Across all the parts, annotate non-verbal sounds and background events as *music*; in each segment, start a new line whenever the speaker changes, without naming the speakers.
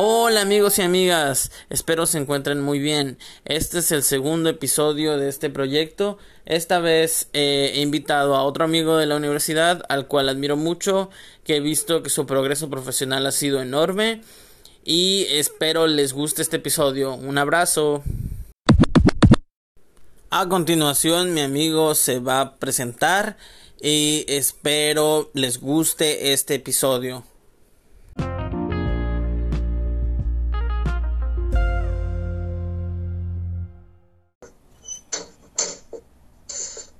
Hola amigos y amigas, espero se encuentren muy bien. Este es el segundo episodio de este proyecto. Esta vez he invitado a otro amigo de la universidad al cual admiro mucho, que he visto que su progreso profesional ha sido enorme y espero les guste este episodio. Un abrazo. A continuación mi amigo se va a presentar y espero les guste este episodio.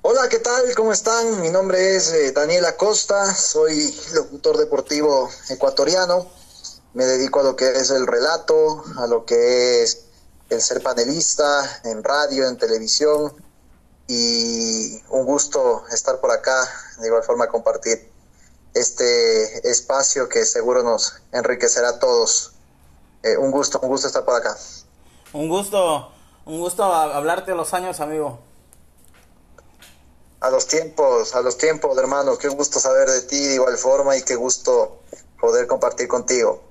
Hola, ¿qué tal? ¿Cómo están? Mi nombre es eh, Daniel Acosta, soy locutor deportivo ecuatoriano. Me dedico a lo que es el relato, a lo que es el ser panelista en radio, en televisión y un gusto estar por acá, de igual forma compartir este espacio que seguro nos enriquecerá a todos. Eh, un gusto, un gusto estar por acá.
Un gusto, un gusto hablarte los años, amigo.
A los tiempos, a los tiempos, hermano. Qué gusto saber de ti de igual forma y qué gusto poder compartir contigo.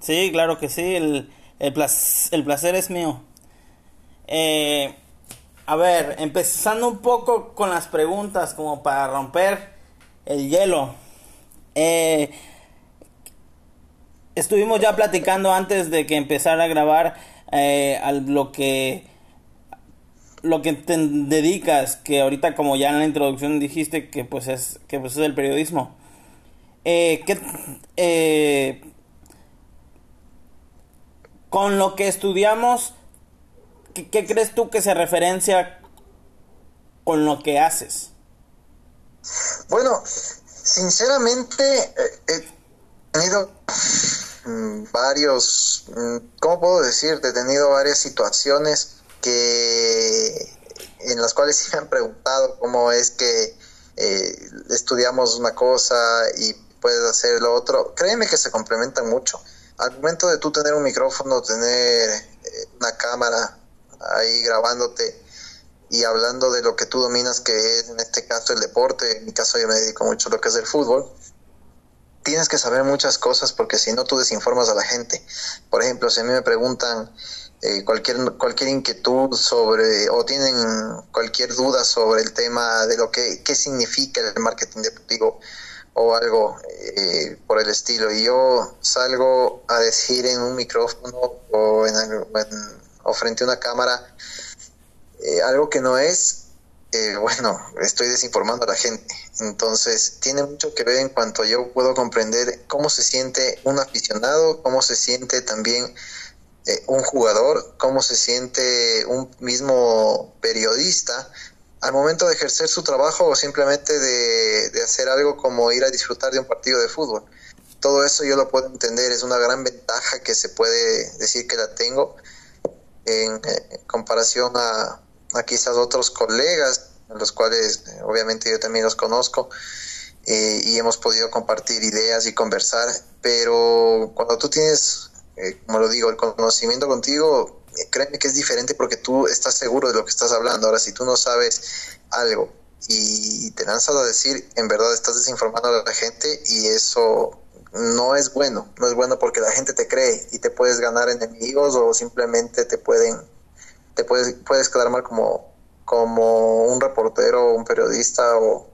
Sí, claro que sí. El, el, placer, es mío. Eh, a ver, empezando un poco con las preguntas, como para romper el hielo. Eh, estuvimos ya platicando antes de que empezara a grabar eh, a lo que lo que te dedicas, que ahorita como ya en la introducción dijiste que pues es, que pues es el periodismo, eh, eh, con lo que estudiamos, ¿qué, crees tú que se referencia con lo que haces?
Bueno, sinceramente eh, he tenido mm, varios, mm, ¿cómo puedo decir? He tenido varias situaciones que en las cuales *laughs* se me han preguntado cómo es que eh, estudiamos una cosa y puedes hacer lo otro. Créeme que se complementan mucho. Al momento de tú tener un micrófono, tener eh, una cámara ahí grabándote y hablando de lo que tú dominas, que es en este caso el deporte, en mi caso yo me dedico mucho a lo que es el fútbol, tienes que saber muchas cosas porque si no tú desinformas a la gente. Por ejemplo, si a mí me preguntan eh, cualquier, cualquier inquietud sobre o tienen cualquier duda sobre el tema de lo que qué significa el marketing deportivo o algo eh, por el estilo. Y yo salgo a decir en un micrófono o, en, o frente a una cámara eh, algo que no es bueno estoy desinformando a la gente. Entonces tiene mucho que ver en cuanto yo puedo comprender cómo se siente un aficionado cómo se siente también eh, un jugador, cómo se siente un mismo periodista al momento de ejercer su trabajo o simplemente de, hacer algo como ir a disfrutar de un partido de fútbol. Todo eso yo lo puedo entender, es una gran ventaja que se puede decir que la tengo en, eh, comparación a, quizás otros colegas, los cuales eh, obviamente yo también los conozco y hemos podido compartir ideas y conversar, pero cuando tú tienes eh, como lo digo, el conocimiento contigo, eh, créeme que es diferente porque tú estás seguro de lo que estás hablando. Ahora, si tú no sabes algo y te lanzas a decir, en verdad estás desinformando a la gente y eso no es bueno, no es bueno porque la gente te cree y te puedes ganar enemigos o simplemente te pueden, te puedes, puedes quedar mal como, como un reportero, un periodista o,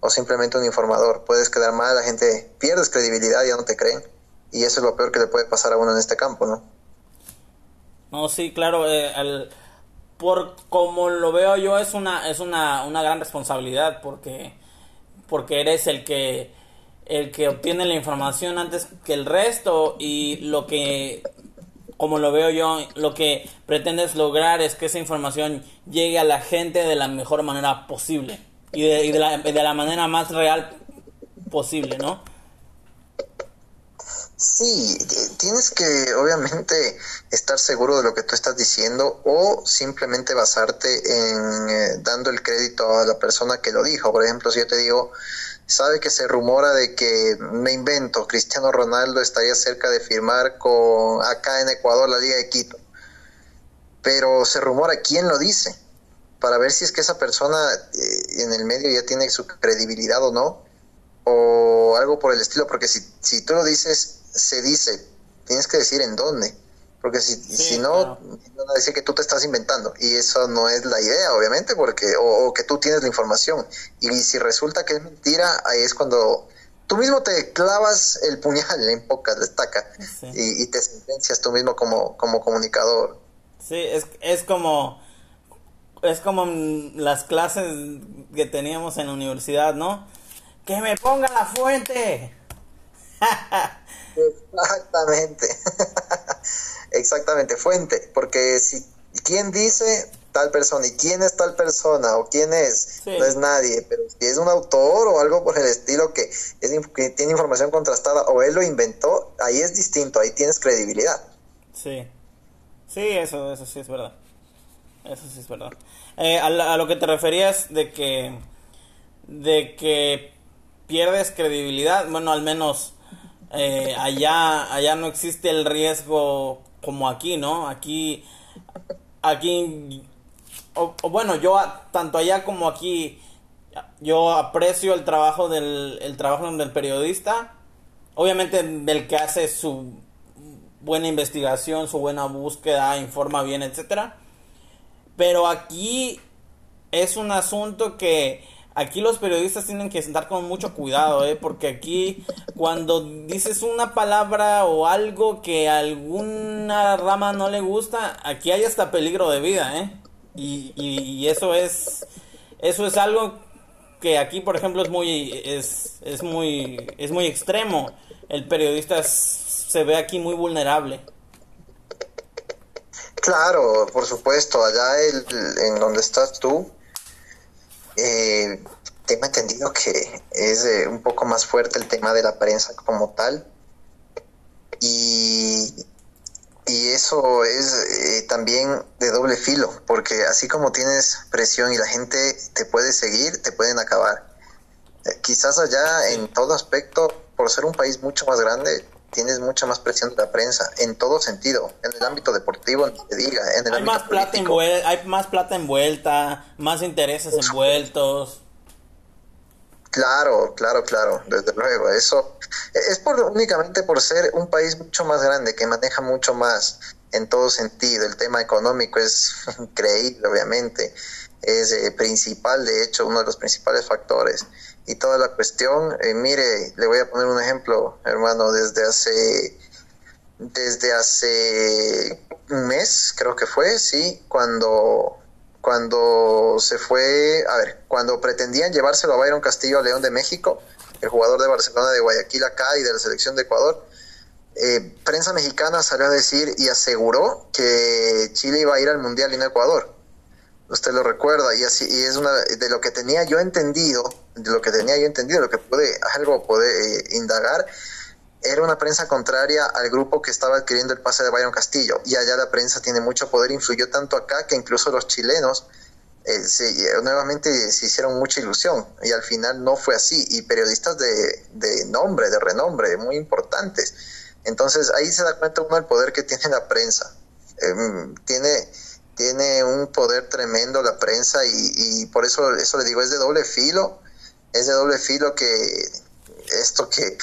o simplemente un informador. Puedes quedar mal, la gente pierdes credibilidad, ya no te creen y eso es lo peor que le puede pasar a uno en este campo, ¿no?
No, sí, claro, eh, por como lo veo yo es una es una, una gran responsabilidad porque porque eres el que el que obtiene la información antes que el resto y lo que como lo veo yo lo que pretendes lograr es que esa información llegue a la gente de la mejor manera posible y y de, la, de la manera más real posible, ¿no?
Sí, tienes que obviamente estar seguro de lo que tú estás diciendo o simplemente basarte en eh, dando el crédito a la persona que lo dijo. Por ejemplo, si yo te digo, sabe que se rumora de que me invento, Cristiano Ronaldo estaría cerca de firmar con acá en Ecuador la Liga de Quito. Pero se rumora quién lo dice. para ver si es que esa persona eh, en el medio ya tiene su credibilidad o no, o algo por el estilo, porque si, si tú lo dices, se dice, tienes que decir en dónde, porque si, si no, van a decir que tú te estás inventando, y eso no es la idea, obviamente, porque, o, que tú tienes la información, y si resulta que es mentira, ahí es cuando tú mismo te clavas el puñal en pocas, destaca, y, y, te sentencias tú mismo como, como comunicador.
Sí, es, es como es como las clases que teníamos en la universidad, ¿no? Que me ponga la fuente. *laughs*
Exactamente. *laughs* Exactamente, fuente, porque si quién dice tal persona y quién es tal persona o quién es, no es nadie, pero si es un autor o algo por el estilo que, es, que tiene información contrastada o él lo inventó, ahí es distinto, ahí tienes credibilidad.
Sí, sí, eso, eso sí es verdad. Eso sí es verdad. Eh, a, lo que te referías de que de que pierdes credibilidad, bueno, al menos eh, allá allá no existe el riesgo como aquí, ¿no? Aquí aquí o, bueno, yo tanto allá como aquí yo aprecio el trabajo del el trabajo del periodista, obviamente del que hace su buena investigación, su buena búsqueda, informa bien, etcétera pero aquí es un asunto que aquí los periodistas tienen que estar con mucho cuidado, ¿eh? porque aquí cuando dices una palabra o algo que a alguna rama no le gusta, aquí hay hasta peligro de vida, ¿eh? Y, y, eso es eso es algo que aquí, por ejemplo, es muy es, es muy es muy extremo. El periodista se ve aquí muy vulnerable.
Claro, por supuesto, allá el, en donde estás tú, eh, tengo entendido que es eh, un poco más fuerte el tema de la prensa como tal. Y, y eso es eh, también de doble filo, porque así como tienes presión y la gente te puede seguir, te pueden acabar. Eh, quizás allá en todo aspecto, por ser un país mucho más grande, tienes mucha más presión de la prensa, en todo sentido, en el ámbito deportivo, te diga, en el
hay más plata envuelta, hay más plata envuelta, más intereses envueltos.
Claro, claro, claro, desde luego. Eso es por únicamente por ser un país mucho más grande que maneja mucho más en todo sentido. El tema económico es *laughs* increíble, obviamente, es eh, principal, de hecho, uno de los principales factores y toda la cuestión. Eh, mire, le voy a poner un ejemplo, hermano, desde hace desde hace un mes, creo que fue, sí, cuando cuando se fue, a ver, cuando pretendían llevárselo a Byron Castillo a León de México, el jugador de Barcelona de Guayaquil acá y de la selección de Ecuador, eh, prensa mexicana salió a decir y aseguró que Chile iba a ir al Mundial y no Ecuador. Usted lo recuerda y así y es una de lo que tenía yo entendido, de lo que tenía yo entendido, lo que pude algo puede eh, indagar, era una prensa contraria al grupo que estaba adquiriendo el pase de Bayern Castillo. Y allá la prensa tiene mucho poder, influyó tanto acá que incluso los chilenos eh, se, nuevamente se hicieron mucha ilusión. Y al final no fue así. Y periodistas de, de nombre, de renombre, muy importantes. Entonces ahí se da cuenta uno del poder que tiene la prensa. Em, tiene tiene un poder tremendo la prensa y, por eso eso le digo es de doble filo es de doble filo que esto que,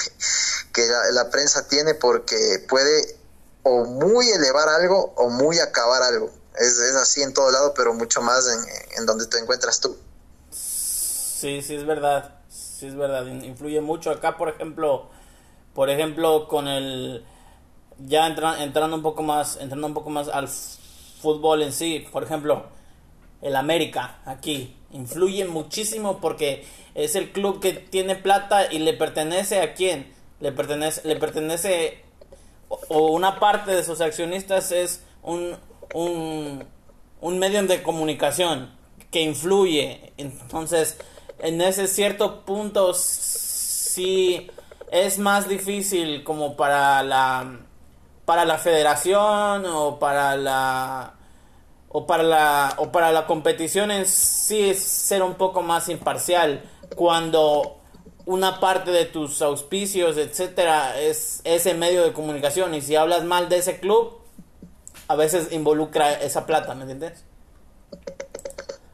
que la, prensa tiene porque puede o muy elevar algo o muy acabar algo. Es, es así en todo lado, pero mucho más en, en, donde te encuentras tú.
Sí, sí, es verdad. Sí, es verdad. Influye mucho acá, por ejemplo, por ejemplo, con el... Ya entrando un poco más, entrando un poco más al fútbol en sí, por ejemplo, el América aquí influye muchísimo porque es el club que tiene plata y le pertenece a quién? Le pertenece, le pertenece o, una parte de sus accionistas es un, un, un medio de comunicación que influye. Entonces, en ese cierto punto sí es más difícil como para la para la federación o para la o para la o para la competición en sí es ser un poco más imparcial cuando una parte de tus auspicios, etcétera, es ese medio de comunicación. Y si hablas mal de ese club, a veces involucra esa plata, ¿me entiendes?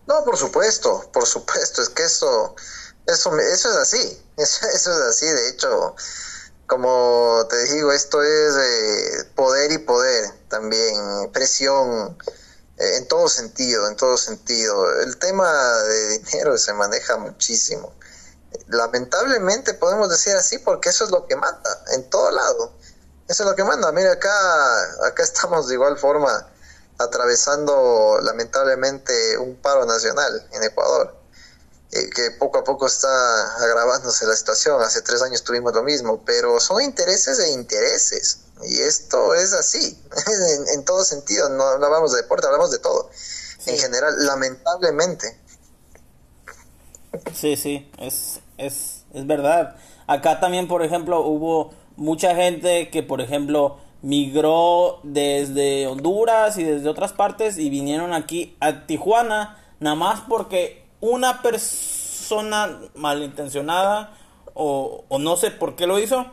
No, por supuesto, por supuesto, es que eso, eso, eso es así, *laughs* eso, eso es así, de hecho, como te digo, esto es eh, poder y poder también, presión eh, en todo sentido, en todo sentido. El tema de dinero se maneja muchísimo. Lamentablemente podemos decir así porque eso es lo que manda en todo lado. Eso es lo que manda. Mira, acá, acá estamos de igual forma atravesando lamentablemente un paro nacional en Ecuador, eh, que poco a poco está agravándose la situación. Hace tres años tuvimos lo mismo, pero son intereses e intereses. Y esto es así, *laughs* en, todo sentido. No hablamos de deporte, hablamos de todo. En general, lamentablemente.
Sí, sí, es, es, es verdad. Acá también, por ejemplo, hubo mucha gente que, por ejemplo, migró desde Honduras y desde otras partes y vinieron aquí a Tijuana, nada más porque una persona malintencionada o, no sé por qué lo hizo,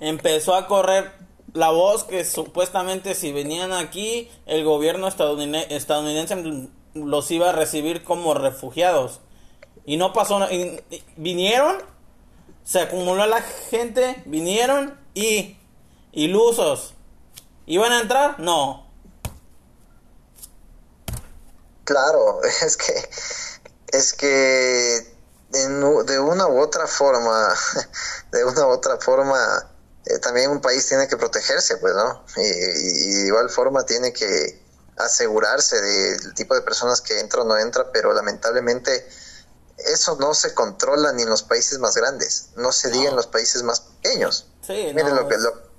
empezó a correr la voz que supuestamente si venían aquí el gobierno estadounidense los iba a recibir como refugiados. Y no pasó Vinieron, se acumuló la gente, vinieron y ilusos. ¿Iban a entrar? No.
Claro, *laughs* es que es que de una u otra forma, *laughs* de una u otra forma, eh, también un país tiene que protegerse, pues, ¿no? Y, y, de igual forma tiene que asegurarse del tipo de personas que entra o no entra, pero lamentablemente eso no se controla ni en los países más grandes, no se diga en los países más pequeños.
Sí,
Miren lo que lo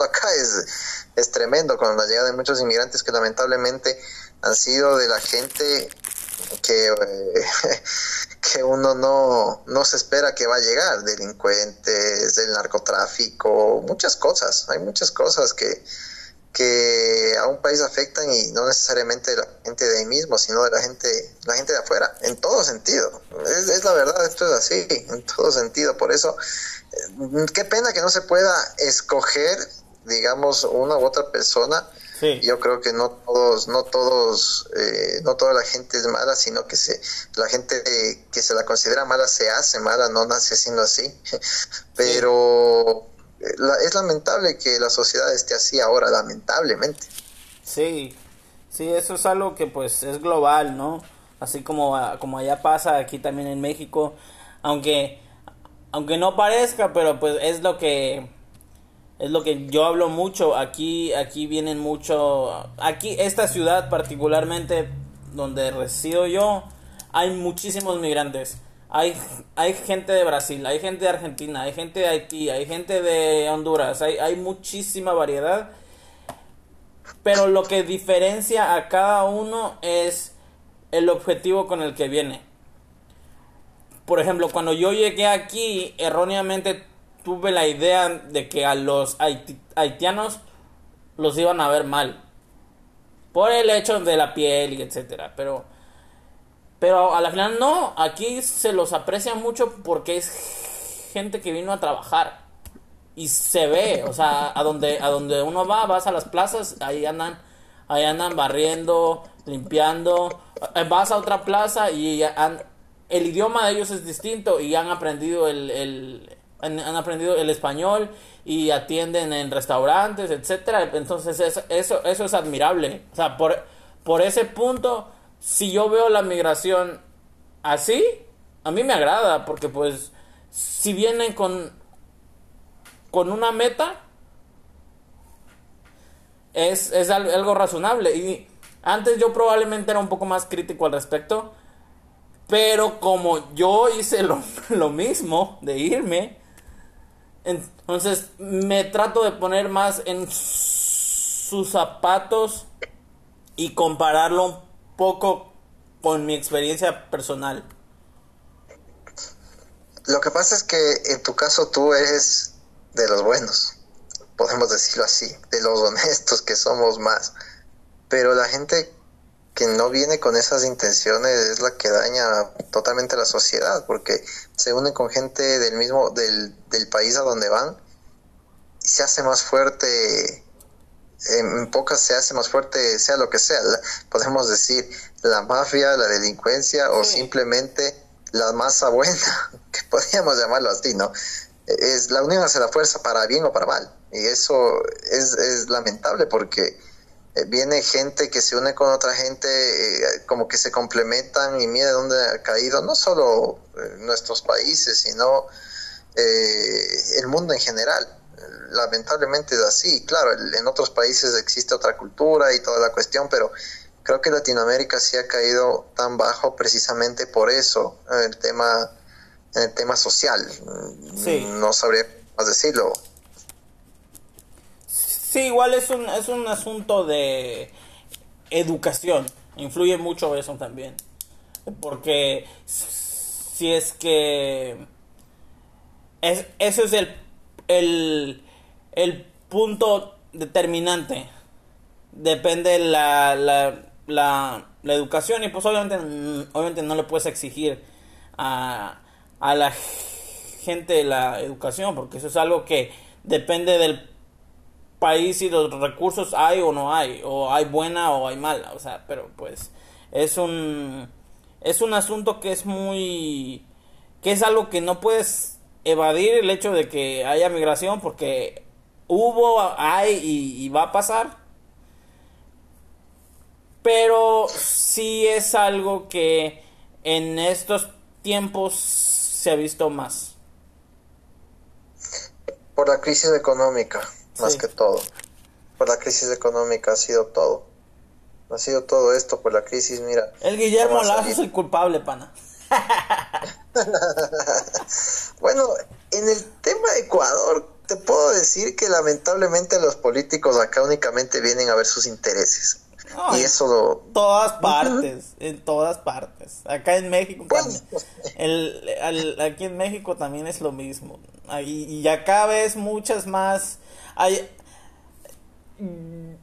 acá es, es tremendo con la llegada de muchos inmigrantes que lamentablemente han sido de la gente que, eh, *laughs* que uno no, no se espera que va a llegar, delincuentes, del narcotráfico, muchas cosas, hay muchas cosas que, que a un país afectan y no necesariamente la gente de ahí mismo, sino de la gente, la gente de afuera, en todo sentido. Es, es la verdad, esto es así, en todo sentido. Por eso, eh, qué pena que no se pueda escoger, digamos, una u otra persona. Yo creo que no todos, no todos, eh, no toda la gente es mala, sino que se, la gente que se la considera mala se hace mala, no nace siendo así. *laughs* Pero es lamentable que la sociedad esté así ahora, lamentablemente.
Sí, sí, eso es algo que pues es global, ¿no? Así como, como allá pasa aquí también en México, aunque, aunque no parezca, pero pues es lo que es lo que yo hablo mucho aquí aquí vienen mucho aquí esta ciudad particularmente donde resido yo hay muchísimos migrantes hay, hay gente de Brasil, hay gente de Argentina, hay gente de Haití, hay gente de Honduras, hay, hay muchísima variedad. Pero lo que diferencia a cada uno es el objetivo con el que viene. Por ejemplo, cuando yo llegué aquí, erróneamente tuve la idea de que a los haitianos los iban a ver mal. Por el hecho de la piel y etcétera. Pero pero a la final no, aquí se los aprecia mucho porque es gente que vino a trabajar. Y se ve, o sea, a donde, a donde uno va, vas a las plazas, ahí andan, ahí andan barriendo, limpiando. Eh, vas a otra plaza y el idioma de ellos es distinto y han aprendido el, el han, aprendido el español y atienden en restaurantes, etcétera. Entonces eso, eso, eso es admirable. O sea, por, por ese punto si yo veo la migración así, a mí me agrada, porque pues si vienen con, con una meta, es, es algo razonable. Y antes yo probablemente era un poco más crítico al respecto, pero como yo hice lo, *laughs* lo mismo de irme, entonces me trato de poner más en sus zapatos y compararlo poco con mi experiencia personal.
Lo que pasa es que en tu caso tú eres de los buenos, podemos decirlo así, de los *laughs* honestos que somos más. Pero la gente que no viene con esas intenciones es la que daña totalmente la sociedad, porque se unen con gente del mismo, del, del país a donde van, y se hace más fuerte en pocas se hace más fuerte, sea lo que sea. podemos decir la mafia, la delincuencia o simplemente la masa buena, *laughs* que podríamos llamarlo así, ¿no? Es, la unión hace la fuerza para bien o para mal. Y eso es, es lamentable porque viene gente que se une con otra gente, eh, como que se complementan y mira dónde ha caído, no solo eh, nuestros países, sino el mundo en general. Lamentablemente es así, claro, en otros países existe otra cultura y toda la cuestión, pero creo que Latinoamérica sí ha caído tan bajo precisamente por eso, en el tema, en el tema social. No sabría más decirlo.
Sí, igual es un, es un asunto de educación. Influye mucho eso también. Porque si es que... Es, ese es el, el, el punto determinante. Depende la, la, la, la, educación y pues obviamente, obviamente no le puedes exigir a, a la gente la educación porque eso es algo que depende del país y los recursos hay o no hay, o hay buena o hay mala, o sea, pero pues es un es un asunto que es muy que es algo que no puedes evadir el hecho de que haya migración porque hubo, hay y, va a pasar. Pero sí es algo que en estos tiempos se ha visto más.
Por la crisis económica más que todo. Por la crisis económica ha sido todo. Ha sido todo esto por la crisis, mira.
El Guillermo Lazo es el culpable, pana. *laughs*
bueno, en el tema de Ecuador, te puedo decir que lamentablemente los políticos acá únicamente vienen a ver sus intereses. y eso lo...
todas partes, en todas partes. Acá en México pues, pues, el, aquí en México también es lo mismo. y acá ves muchas más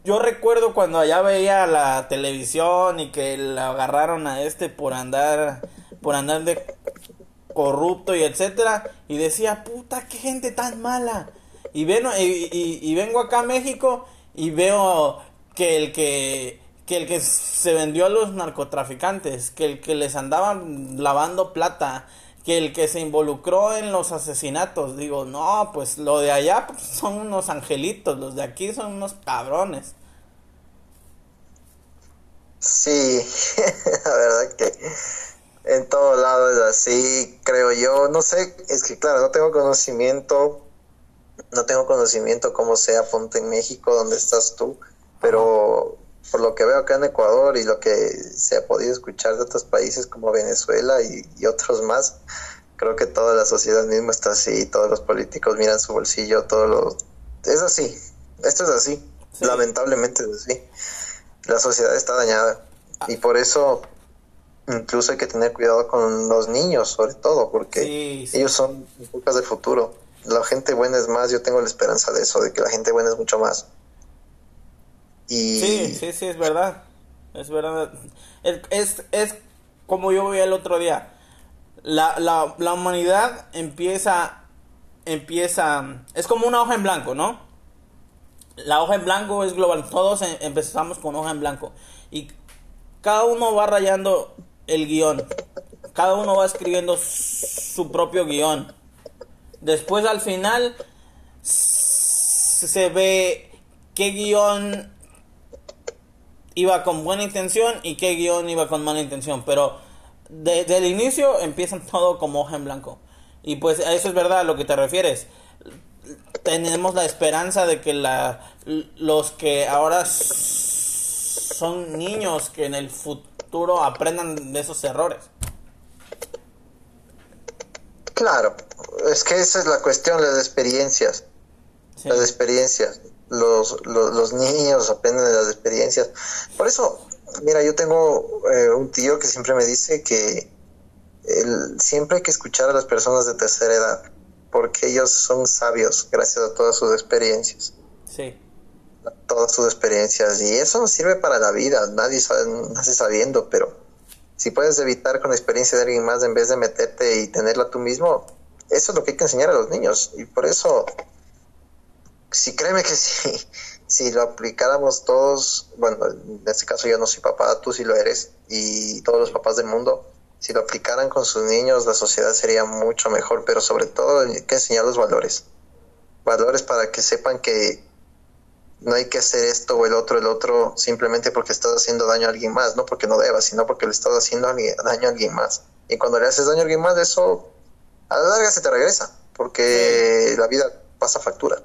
yo recuerdo cuando allá veía la televisión y que le agarraron a este por andar por andar de corrupto y etcétera y decía puta qué gente tan mala y, y, vengo acá a México y veo que el que que el que se vendió a los narcotraficantes que el que les andaban lavando plata que el que se involucró en los asesinatos, digo, no, pues lo de allá pues, son unos angelitos, los de aquí son unos cabrones.
Sí, *laughs* la verdad que en todo lado es así, creo yo. No sé, es que claro, no tengo conocimiento, no tengo conocimiento cómo sea Ponte en México, donde estás tú, pero por lo que veo acá en Ecuador y lo que se ha podido escuchar de otros países como Venezuela y, otros más, creo que toda la sociedad misma está así, todos los políticos miran su bolsillo, todos los... Es así, esto es así, lamentablemente es así. La sociedad está dañada y por eso incluso hay que tener cuidado con los niños, sobre todo, porque ellos son pocas del futuro. La gente buena es más, yo tengo la esperanza de eso, de que la gente buena es mucho más.
Sí, sí, sí, es verdad. Es verdad. Es, es, como yo vi el otro día. La, la, la humanidad empieza, empieza, es como una hoja en blanco, ¿no? La hoja en blanco es global. Todos em, empezamos con hoja en blanco. Y cada uno va rayando el guion. Cada uno va escribiendo su propio guion. Después al final se ve qué guion iba con buena intención y qué guion iba con mala intención. Pero desde el inicio empiezan *laughs* todo como hoja en blanco. Y pues a eso es verdad a lo que te refieres. Tenemos la esperanza de que la, los que ahora son niños que en el futuro aprendan de esos errores.
Claro, es que esa es la cuestión, las experiencias. Las experiencias los, los, niños aprenden de las experiencias. Por eso, mira, yo tengo eh, un tío que siempre me dice que siempre hay que escuchar a las personas de tercera edad, porque ellos son sabios gracias a todas sus experiencias.
Sí.
todas sus experiencias. Y eso nos sirve para la vida. Nadie sabe, nace sabiendo, pero si puedes evitar con la experiencia de alguien más en vez de meterte y tenerla tú mismo, eso es lo que hay que enseñar a los niños. Y por eso sí, créeme que sí. *laughs* si lo aplicáramos todos, bueno, en este caso yo no soy papá, tú sí lo eres, y todos los papás del mundo, si lo aplicaran con sus niños, la sociedad sería mucho mejor, pero sobre todo hay que enseñar los valores. Valores para que sepan que no hay que hacer esto o el otro, el otro, simplemente porque estás haciendo daño a alguien más, no porque no debas, sino porque le estás haciendo daño a alguien más. Y cuando le haces daño a alguien más, eso a la larga se te regresa, porque la vida pasa factura.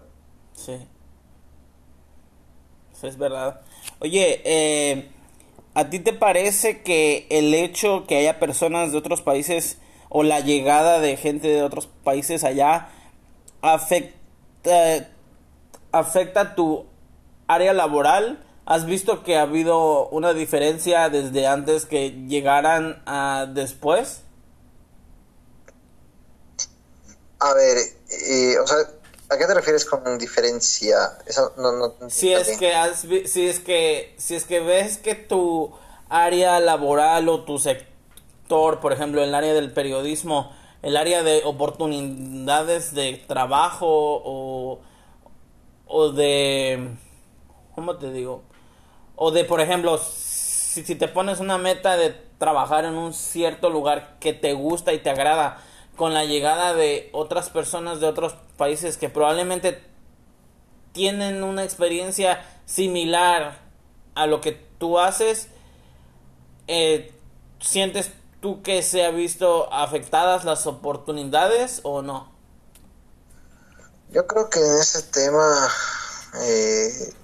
Es verdad. Oye, eh, ¿a ti te parece que el hecho que haya personas de otros países o la llegada de gente de otros países allá afecta, afecta tu área laboral? ¿Has visto que ha habido una diferencia desde antes que llegaran a después?
A ver, eh, o sea, ¿a qué te refieres con diferencia? Eso no, no,
si es que si es que si es que ves que tu área laboral o tu sector, por ejemplo, el área del periodismo, el área de oportunidades de trabajo o, o de ¿cómo te digo? O de, por ejemplo, si, si te pones una meta de trabajar en un cierto lugar que te gusta y te agrada, con la llegada de otras personas de otros países que probablemente tienen una experiencia similar a lo que tú haces, eh, ¿sientes tú que se ha visto afectadas las oportunidades o no?
Yo creo que en ese tema, eh,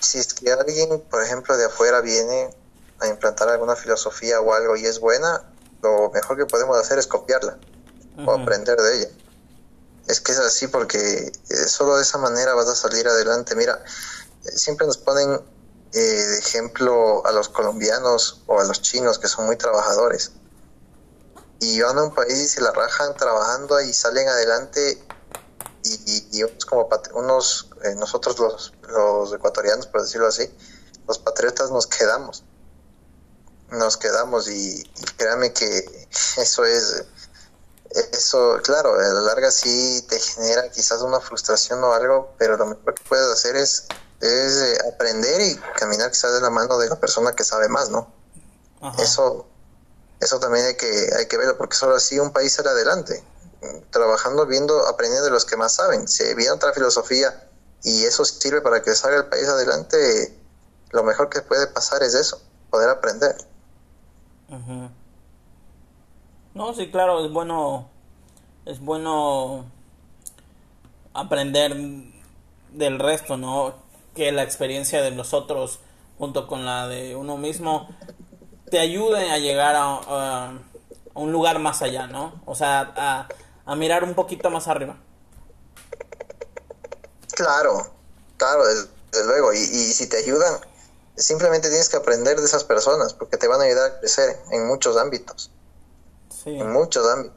si es que alguien, por ejemplo, de afuera viene a implantar alguna filosofía o algo y es buena, lo mejor que podemos hacer es copiarla o aprender de ella. Es que es así porque eh, solo de esa manera vas a salir adelante. Mira, eh, siempre nos ponen eh, de ejemplo a los colombianos o a los chinos que son muy trabajadores. Y van a un país y se la rajan trabajando y salen adelante y, y, como unos nosotros los, los ecuatorianos por decirlo así los patriotas nos quedamos nos quedamos y, y créame que *laughs* eso es eso, claro, a la larga sí te genera quizás una frustración o algo, pero lo mejor que puedes hacer es, es eh, aprender y caminar quizás de la mano de la persona que sabe más, ¿no? Eso eso también hay que, hay que verlo, porque solo así un país sale adelante, trabajando, viendo, aprendiendo de los que más saben. Si viene otra filosofía y eso sirve para que salga el país adelante, lo mejor que puede pasar es eso, poder aprender.
No, sí, claro, es bueno, es bueno aprender del resto, ¿no? Que la experiencia de nosotros junto con la de uno mismo te ayude a llegar a, un lugar más allá, ¿no? O sea, a, a mirar un poquito más arriba.
Claro, claro, desde, luego. Y, y si te ayudan, simplemente tienes que aprender de esas personas porque te van a ayudar a crecer en muchos ámbitos. En muchos ámbitos.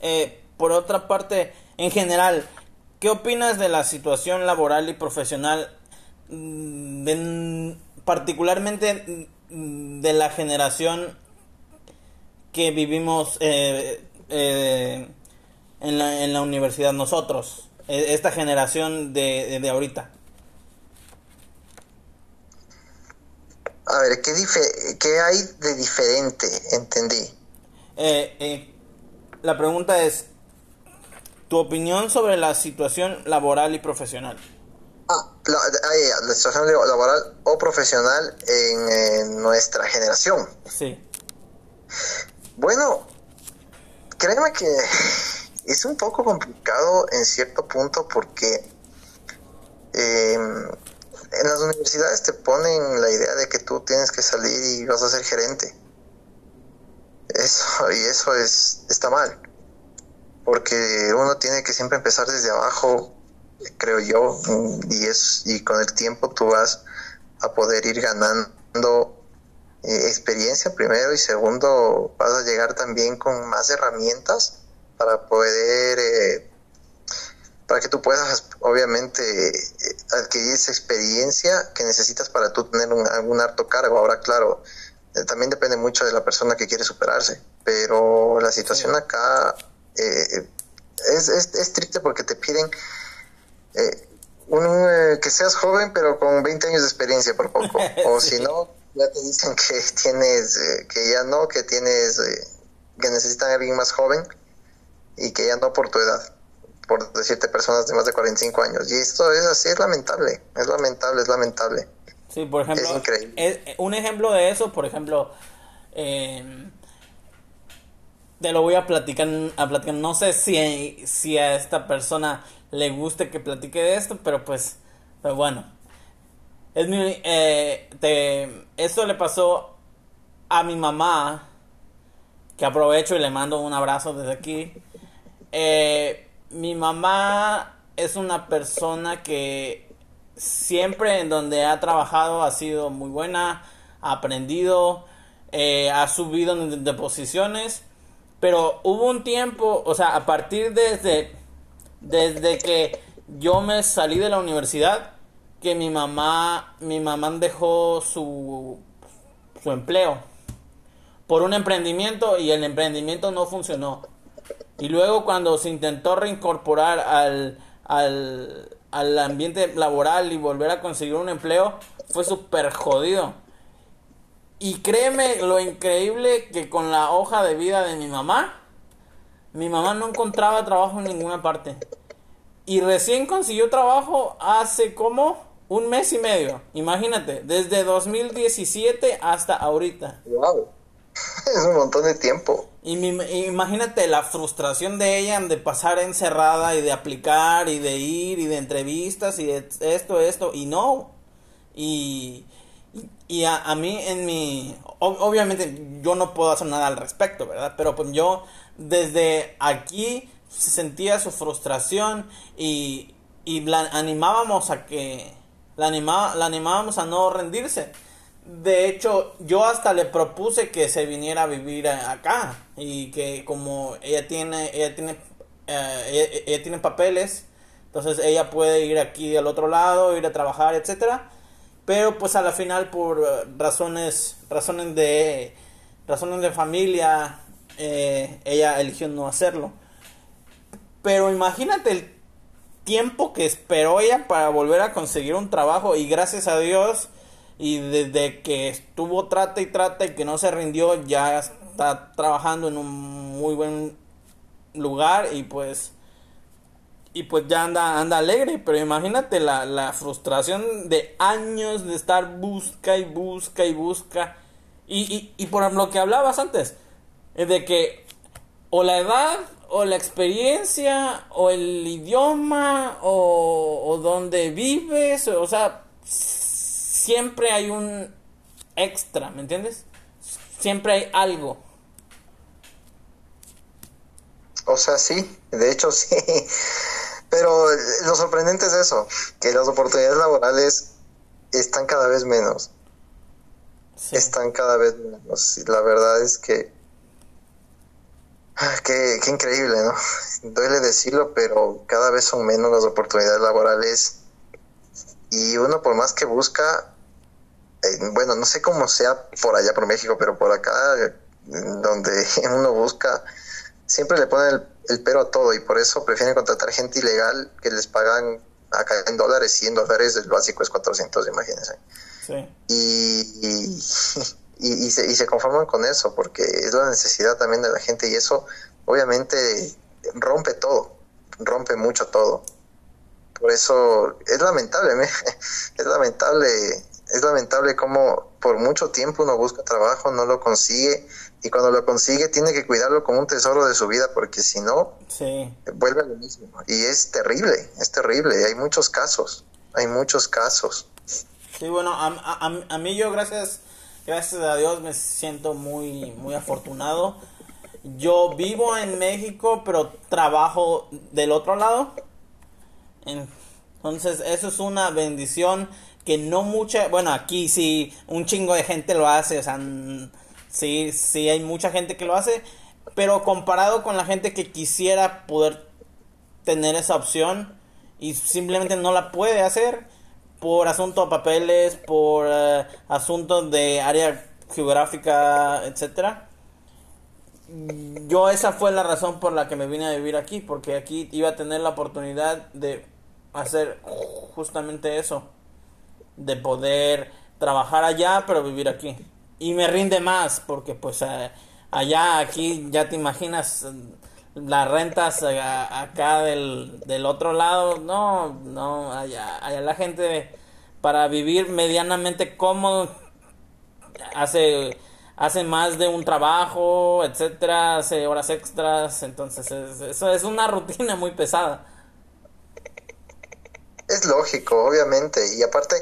Eh, por otra parte, en general, ¿qué opinas de la situación laboral y profesional, mm, particularmente mm, de la generación que vivimos eh, eh, en, la, en la universidad nosotros, e, esta generación de, de ahorita?
A ver, ¿qué, ¿qué hay de diferente? Entendí.
Eh, eh, la pregunta es, ¿tu opinión sobre la situación laboral y profesional?
Ah, la, la situación laboral o profesional en, nuestra generación.
Sí.
Bueno, créeme que *laughs* es un poco complicado en cierto punto porque em, en las universidades te ponen la idea de que tú tienes que salir y vas a ser gerente. Eso, y eso es, está mal. Porque uno tiene que siempre empezar desde abajo, creo yo, y es, y con el tiempo tú vas a poder ir ganando eh, experiencia primero y segundo vas a llegar también con más herramientas para poder eh, para que tú puedas obviamente eh, adquirir esa experiencia que necesitas para tú tener un, algún harto cargo ahora claro también depende mucho de la persona que quiere superarse, pero la situación acá eh, es, es, triste porque te piden, eh, un, eh, que seas joven pero con 20 años de experiencia por poco. *laughs* O si no, ya te dicen que tienes, eh, que ya no, que tienes, eh, que necesitan a alguien más joven y que ya no por tu edad, por decirte personas de más de 45 años. Y esto es así, es lamentable, es lamentable, es lamentable.
Sí, por ejemplo,
Es increíble.
es- un ejemplo de eso, por ejemplo, eh, te lo voy a platicar, a platicar. No sé si, si a esta persona le guste que platique de esto, pero pues, pero bueno. Es mi, eh, te, esto le pasó a mi mamá, que aprovecho y le mando un abrazo desde aquí. Eh, mi mamá es una persona que siempre en donde ha trabajado ha sido muy buena, ha aprendido, eh, ha subido de, de posiciones, pero hubo un tiempo, o sea, a partir desde, desde que yo me salí de la universidad, que mi mamá, mi mamá dejó su, su empleo por un emprendimiento y el emprendimiento no funcionó. Y luego cuando se intentó reincorporar al, al, al ambiente laboral y volver a conseguir un empleo, fue súper jodido. Y créeme lo increíble que con la hoja de vida de mi mamá, mi mamá no encontraba trabajo en ninguna parte. Y recién consiguió trabajo hace como un mes y medio. Imagínate, desde 2017 hasta ahorita.
Wow. *laughs* Es un montón de tiempo.
Y mi- imagínate la frustración de ella de pasar encerrada y de aplicar y de ir y de entrevistas y de esto, esto y no. Y, y a, a mí en mi... ob- obviamente yo no puedo hacer nada al respecto, ¿verdad? Pero pues yo desde aquí sentía su frustración y, y la animábamos a que... La, anima, la animábamos a no rendirse. De hecho, yo hasta le propuse que se viniera a vivir acá y que como ella tiene, ella tiene, eh, ella, tiene papeles, entonces ella puede ir aquí al otro lado, ir a trabajar, etcétera. Pero pues a la final por razones, razones de, razones de familia, eh, ella eligió no hacerlo. Pero imagínate el tiempo que esperó ella para volver a conseguir un trabajo y gracias a Dios y desde que estuvo trata y trata y que no se rindió ya está trabajando en un muy buen lugar y pues y pues ya anda anda alegre. Pero imagínate la, la frustración de años de estar busca y busca y busca. Y, y, y por lo que hablabas antes es de que o la edad o la experiencia o el idioma o, o donde vives o sea siempre hay un extra ¿me entiendes? siempre hay algo
O sea, sí, de hecho *laughs* sí. Pero lo sorprendente es eso, que las oportunidades laborales están cada vez menos.
Sí.
Están cada vez menos. Y la verdad es que... ah, Qué, qué increíble, ¿no? *laughs* Duele decirlo, pero cada vez son menos las oportunidades laborales. Y uno por más que busca, eh, bueno, no sé cómo sea por allá por México, pero por acá, eh, donde *laughs* uno busca, siempre le ponen el, el pero a todo y por eso prefieren contratar gente ilegal que les pagan acá en dólares, 100 dólares, el básico es 400, imagínense.
sí
Y, y, *laughs* y- y se, y se conforman con eso porque es la necesidad también de la gente y eso obviamente rompe todo, rompe mucho todo. Por eso es lamentable, me- *laughs* es lamentable, es lamentable cómo por mucho tiempo uno busca trabajo, no lo consigue y cuando lo consigue tiene que cuidarlo como un tesoro de su vida porque si no
sí
vuelve a lo mismo y es terrible, es terrible, hay muchos casos, hay muchos casos.
Sí, bueno, a, a- a mí yo gracias, gracias a Dios me siento muy, muy afortunado. Yo vivo en México, pero trabajo del otro lado. Entonces, eso es una bendición que no mucha, bueno, aquí sí, un chingo de gente lo hace, o sea, sí, sí hay mucha gente que lo hace, pero comparado con la gente que quisiera poder tener esa opción y simplemente no la puede hacer por asunto de papeles, por eh, asuntos de área geográfica, etcétera. Yo esa fue la razón por la que me vine a vivir aquí, porque aquí iba a tener la oportunidad de hacer justamente eso, de poder trabajar allá pero vivir aquí. Y me rinde más porque pues allá, aquí ya te imaginas las rentas eh, acá del, del otro lado, no, no, allá, allá la gente para vivir medianamente cómodo hace hace más de un trabajo, etcétera, hace horas extras, entonces eso es una *laughs* rutina muy pesada.
Es lógico, obviamente, y aparte,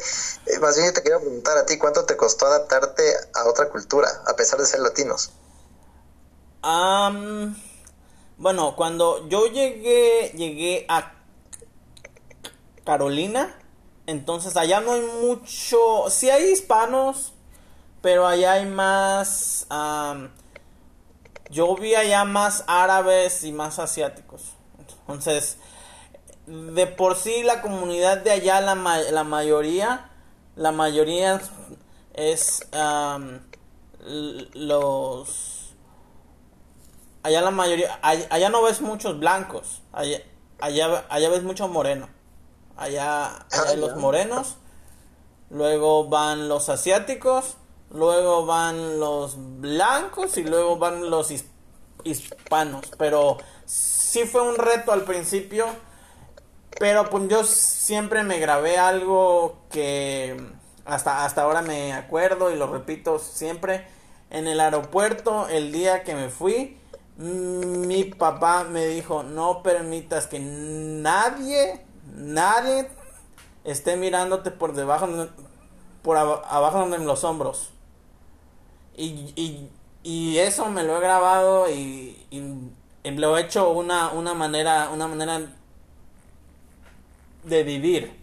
eh, más bien te quería preguntar a ti, ¿cuánto te costó adaptarte a otra cultura, a pesar de ser latinos?
bueno, cuando yo llegué, llegué a Carolina, entonces allá no hay mucho, sí hay hispanos, pero allá hay más, yo vi allá más árabes y más asiáticos. Entonces, de por sí la comunidad de allá, la, la mayoría, la mayoría es los... Allá la mayoría, allá, no ves muchos blancos, allá, allá, allá ves mucho moreno. Allá, allá hay los morenos, luego van los asiáticos, luego van los blancos y luego van los hispanos. Pero sí fue un reto al principio. Pero pues yo siempre me grabé algo que hasta, hasta ahora me acuerdo y lo repito siempre. En el aeropuerto, el día que me fui, mi papá me dijo, no permitas que nadie, nadie esté mirándote por debajo, por abajo de los hombros. Y, y, eso me lo he grabado y, y, lo he hecho una, una manera, una manera de vivir.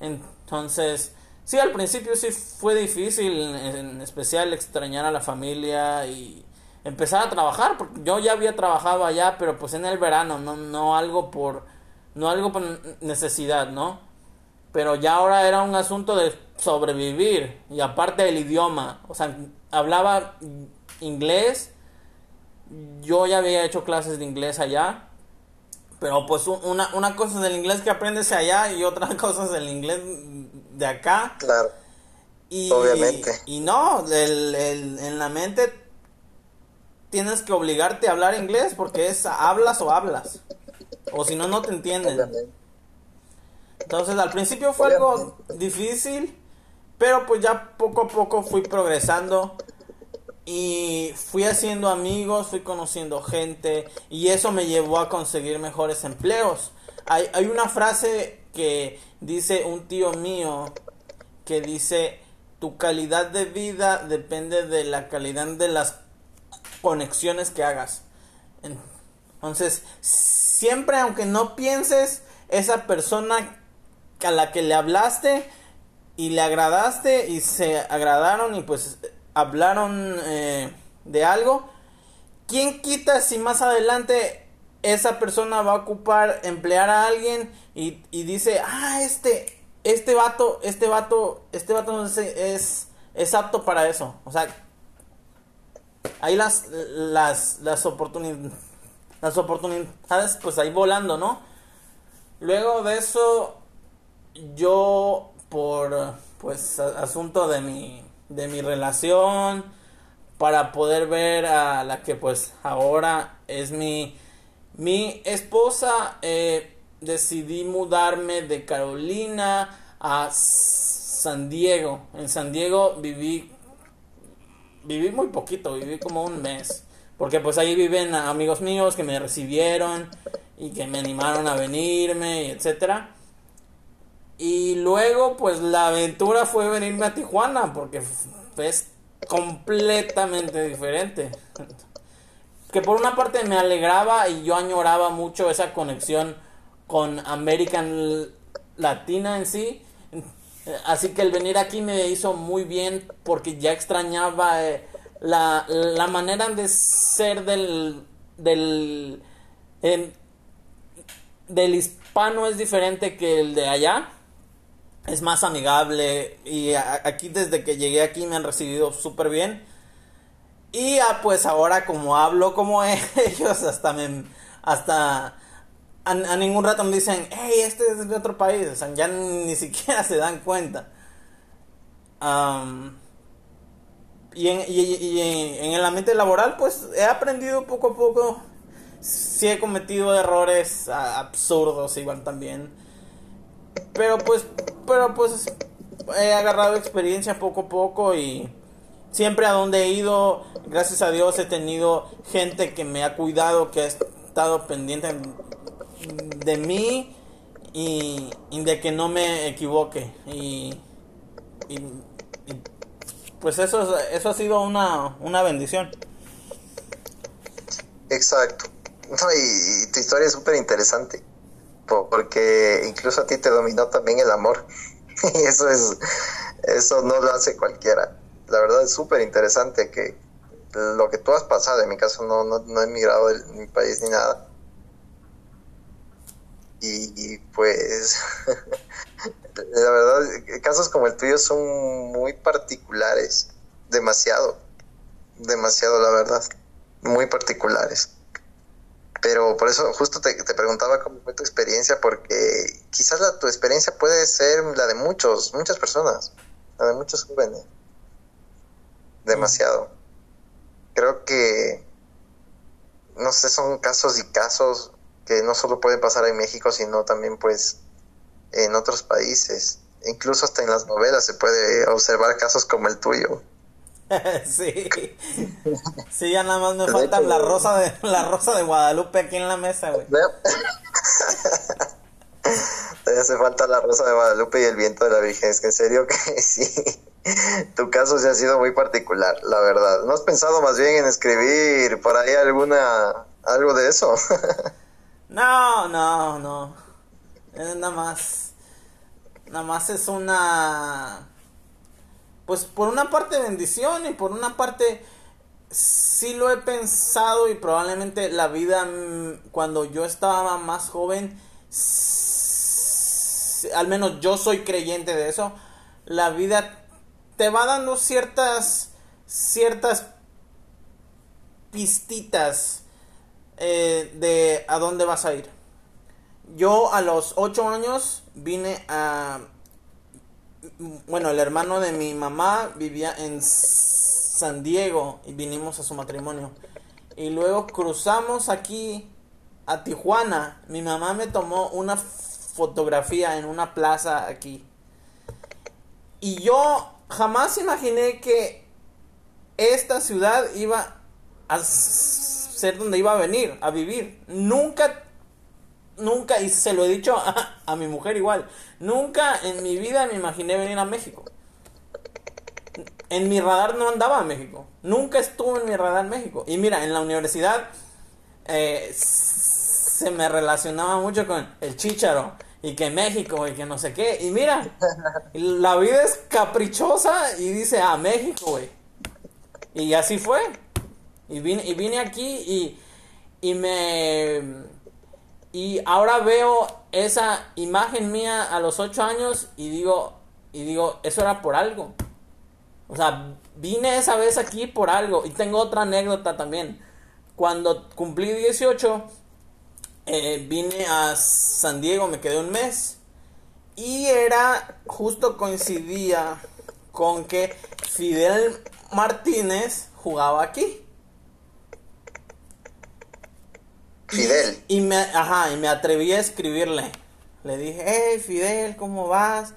Entonces, sí, al principio sí fue difícil, en especial extrañar a la familia y empezar a trabajar, porque yo ya había trabajado allá, pero pues en el verano, no, no algo por, no algo por necesidad, ¿no? Pero ya ahora era un asunto de sobrevivir y aparte del idioma, o sea, hablaba inglés. Yo ya había hecho clases de inglés allá. Pero pues una, una cosa es el inglés que aprendes allá y otra *laughs* cosa es el inglés de acá.
Claro.
Y, Obviamente. Y, no, en la mente tienes que obligarte a hablar inglés porque es hablas o hablas. O si no, no te entienden. Entonces al principio fue algo difícil pero pues ya poco a poco fui progresando y fui haciendo amigos, fui conociendo gente y eso me llevó a conseguir mejores empleos. Hay, hay una frase que dice un tío mío que dice tu calidad de vida depende de la calidad de las conexiones que hagas. Entonces, siempre aunque no pienses, esa persona a la que le hablaste y le agradaste y se agradaron y pues hablaron eh, de algo, ¿quién quita si más adelante esa persona va a ocupar emplear a alguien y, dice, ah, este, este vato, este vato, este vato es, es, apto para eso? O sea, ahí las, las, las oportunidades, las oportunidades pues ahí volando, ¿no? Luego de eso, yo por pues asunto de mi de mi relación para poder ver a la que pues ahora es mi mi esposa eh, decidí mudarme de Carolina a San Diego. En San Diego viví viví muy poquito viví como un mes porque pues ahí viven amigos míos que me recibieron y que me animaron a venirme etcétera y luego, pues la aventura fue venirme a Tijuana, porque es completamente diferente. Que por una parte me alegraba y yo añoraba mucho esa conexión con American Latina en sí. Así que el venir aquí me hizo muy bien porque ya extrañaba eh, la, la, manera de ser del, del, del hispano es diferente que el de allá es más amigable y aquí desde que llegué aquí me han recibido súper bien. Y pues ahora como hablo como *laughs* ellos, hasta me, hasta a, ningún rato me dicen, hey, este es de otro país. O sea, ya ni siquiera se dan cuenta. y, en, y, en, el ambiente laboral, pues he aprendido poco a poco. Sí he cometido errores absurdos igual también. Pero pues, pero pues he agarrado experiencia poco a poco y siempre a donde he ido, gracias a Dios he tenido gente que me ha cuidado, que ha estado pendiente de mí y, de que no me equivoque. Y, pues eso, eso ha sido una, una bendición.
Exacto. *laughs* y, tu historia es súper interesante, porque incluso a ti te dominó también el amor. *laughs* y eso es, eso no lo hace cualquiera. La verdad es súper interesante que lo que tú has pasado, en mi caso no, no, no he emigrado de mi país ni nada, y, pues *laughs* la verdad casos como el tuyo son muy particulares demasiado demasiado la verdad muy particulares pero por eso justo te, preguntaba cómo fue tu experiencia porque quizás la, tu experiencia puede ser la de muchos muchas personas la de muchos jóvenes demasiado creo que no sé son casos y casos que no solo puede pasar en México, sino también pues en otros países. Incluso hasta en las novelas se puede observar casos como el tuyo. *laughs*
sí. *laughs* Sí, ya nada más me falta la rosa de la rosa de Guadalupe aquí en la mesa, güey.
Te hace falta la rosa de Guadalupe y el viento de la Virgen. Es que en serio que *laughs* sí. Tu caso se ha sido muy particular, la verdad. ¿No has pensado más bien en escribir por ahí alguna algo de eso?
No, no, no. nada más. Nada más es una. Pues por una parte bendición y por una parte sí lo he pensado y probablemente la vida mm, cuando yo estaba más joven, al menos yo soy creyente de eso, la vida te va dando ciertas, ciertas pistitas eh, de a dónde vas a ir. Yo a los 8 años vine a... Bueno, el hermano de mi mamá vivía en San Diego y vinimos a su matrimonio. Y luego cruzamos aquí a Tijuana. Mi mamá me tomó una fotografía en una plaza aquí. Y yo jamás imaginé que esta ciudad iba a ser donde iba a venir, a vivir. Nunca, nunca, y se lo he dicho a, mi mujer igual, nunca en mi vida me imaginé venir a México. En mi radar no andaba a México. Nunca estuvo en mi radar México. Y mira, en la universidad eh, se me relacionaba mucho con el chicharo y que México y que no sé qué. Y mira, la vida es caprichosa y dice, a ah, México, güey. Y así fue. Y vine, y vine aquí y, y me... Y ahora veo esa imagen mía a los ocho años y digo, y digo, eso era por algo. O sea, vine esa vez aquí por algo. Y tengo otra anécdota también. Cuando cumplí 18, eh, vine a San Diego, me quedé un mes. Y era, justo coincidía con que Fidel Martínez jugaba aquí.
Fidel.
Y, me, ajá, y me atreví a escribirle. Le dije, hey Fidel, ¿cómo vas?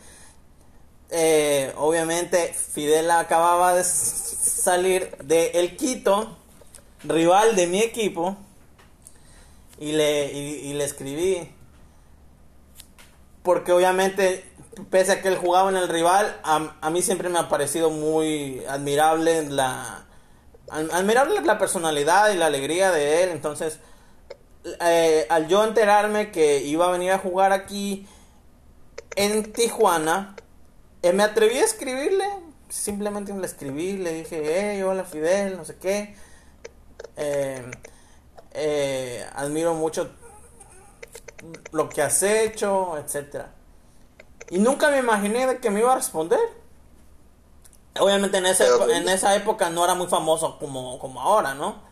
Eh, obviamente Fidel acababa de salir de El Quito, rival de mi equipo, y le, y, le escribí. Porque obviamente, pese a que él jugaba en el rival, a, a mí siempre me ha parecido muy admirable la, admirable la personalidad y la alegría de él. Entonces, eh, al yo enterarme que iba a venir a jugar aquí en Tijuana, eh, me atreví a escribirle. Simplemente le escribí, le dije, hey, hola Fidel, no sé qué. Eh, admiro mucho lo que has hecho, etcétera. Y nunca me imaginé de que me iba a responder. Obviamente en esa, en esa época no era muy famoso como, como ahora, ¿no?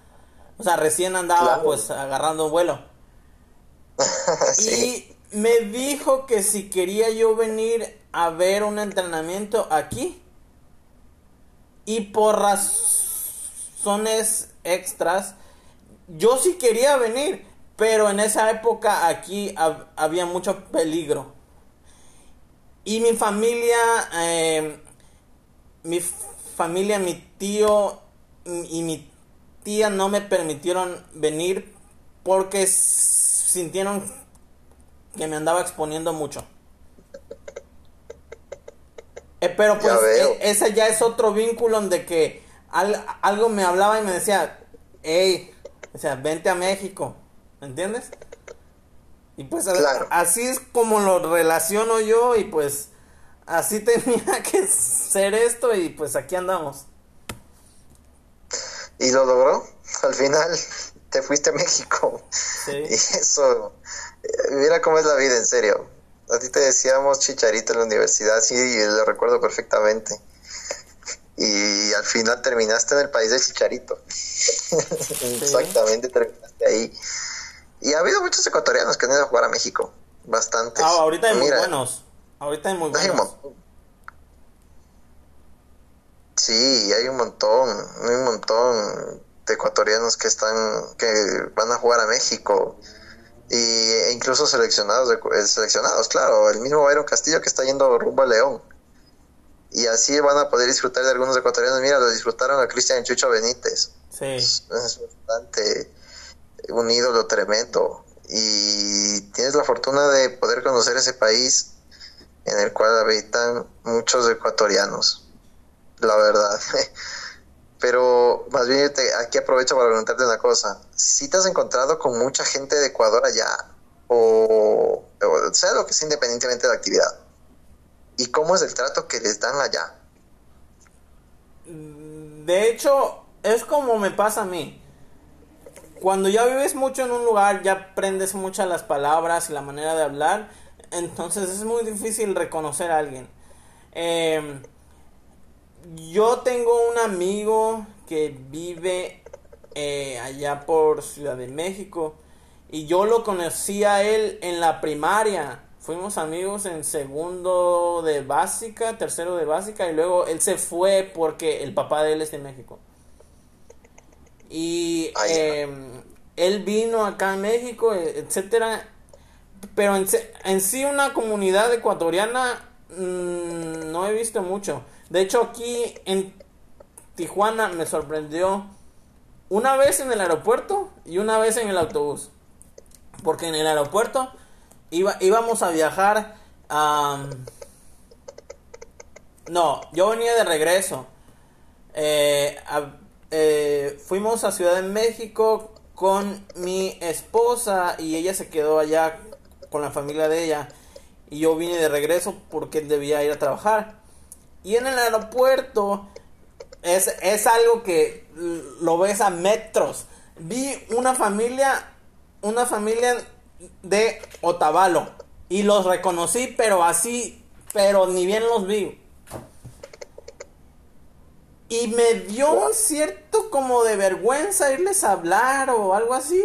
O sea, recién andaba pues agarrando vuelo. *laughs* Y me dijo que si quería yo venir a ver un entrenamiento aquí. Y por razones extras, yo sí quería venir, pero en esa época aquí había mucho peligro. Y mi familia, eh, mi familia, mi tío y mi tía no me permitieron venir porque sintieron que me andaba exponiendo mucho. Eh, pero pues e, ese ya es otro vínculo de que algo me hablaba y me decía, hey, o sea, vente a México, ¿me entiendes? Y pues así es como lo relaciono yo y pues así *laughs* tenía que ser esto y pues aquí andamos.
Y lo logró, al final te fuiste a México. Sí. *laughs* Y eso, eh, mira cómo es la vida, en serio. A ti te decíamos chicharito en la universidad, sí, lo recuerdo perfectamente. Y al final terminaste en el país del chicharito. *laughs* Exactamente, terminaste ahí. Y ha habido muchos ecuatorianos que han ido a jugar a México. Bastantes.
Ah, ahorita hay muy buenos. Ahorita hay muy buenos.
Sí, hay un montón. Hay un montón de ecuatorianos que están, que van a jugar a México. Y e incluso seleccionados, eh, seleccionados, claro. El mismo Byron Castillo que está yendo rumbo a León. Y así van a poder disfrutar de algunos ecuatorianos. Mira, lo disfrutaron a Cristian Chucho Benítez. Sí. Es, es bastante un ídolo tremendo y tienes la fortuna de poder conocer ese país en el cual habitan muchos ecuatorianos, la verdad. *laughs* Pero más bien aquí aprovecho para preguntarte una cosa. Si te has encontrado con mucha gente de Ecuador allá, o, o sea lo que es independientemente de la actividad, ¿y cómo es el trato que les dan allá?
De hecho, es como me pasa a mí cuando ya vives mucho en un lugar, ya aprendes muchas las palabras y la manera de hablar, entonces es muy difícil reconocer a alguien. Em, yo tengo un amigo que vive eh, allá por Ciudad de México y yo lo conocí a él en la primaria. Fuimos amigos en segundo de básica, tercero de básica y luego él se fue porque el papá de él es de México. Y em, él vino acá en México, e, etcétera. Pero en, sí una comunidad ecuatoriana mm, no he visto mucho. De hecho aquí en Tijuana me sorprendió una vez en el aeropuerto y una vez en el autobús. Porque en el aeropuerto iba, íbamos a viajar a... no, yo venía de regreso. Eh, a, eh, fuimos a Ciudad de México con mi esposa y ella se quedó allá con la familia de ella y yo vine de regreso porque debía ir a trabajar. Y en el aeropuerto es, es algo que lo ves a metros. Vi una familia, una familia de Otavalo y los reconocí, pero así, pero ni bien los vi. Y me dio un cierto como de vergüenza irles a hablar o algo así.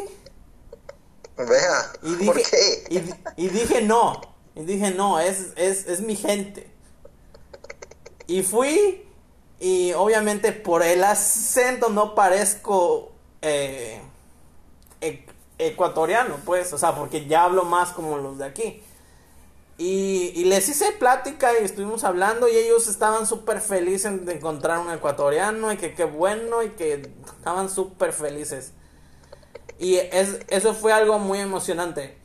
Vea, y dije, ¿por qué?
Y, dije no, y dije no, es, es, es mi gente. Y fui y obviamente por el acento no parezco eh, e, ecuatoriano, pues, o sea, porque ya hablo más como los de aquí. Y, les hice plática y estuvimos hablando y ellos estaban súper felices de encontrar un ecuatoriano y que qué bueno y que estaban súper felices. Y es, eso fue algo muy emocionante.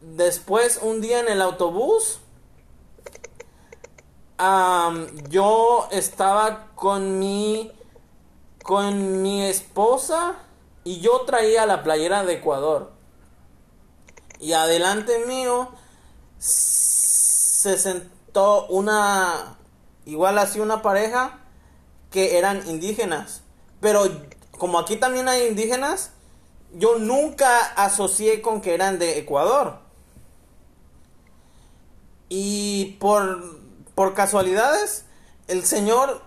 Después, un día en el autobús, yo estaba con mi, con mi esposa y yo traía la playera de Ecuador. Y adelante mío se sentó una, igual así una pareja que eran indígenas. Pero como aquí también hay indígenas, yo nunca asocié con que eran de Ecuador. Y por, por casualidades, el señor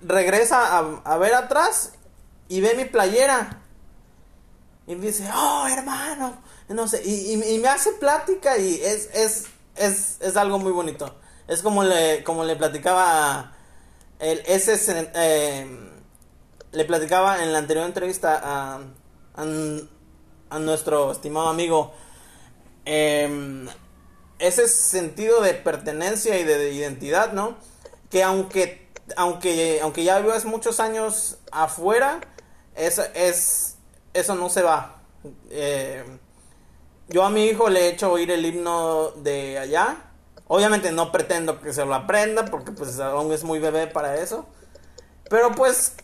regresa a, ver atrás y ve mi playera. Y dice, oh hermano, no sé, y, y, me hace plática y es, es, es, es algo muy bonito. Es como le, como le platicaba el, ese, eh, le platicaba en la anterior entrevista a, a, nuestro estimado amigo em, ese sentido de pertenencia y de, identidad, ¿no? Que aunque, aunque, aunque ya vivas muchos años afuera, es, es, eso no se va. Eh, yo a mi hijo le he hecho oír el himno de allá. Obviamente no pretendo que se lo aprenda porque pues aún es muy bebé para eso. Pero pues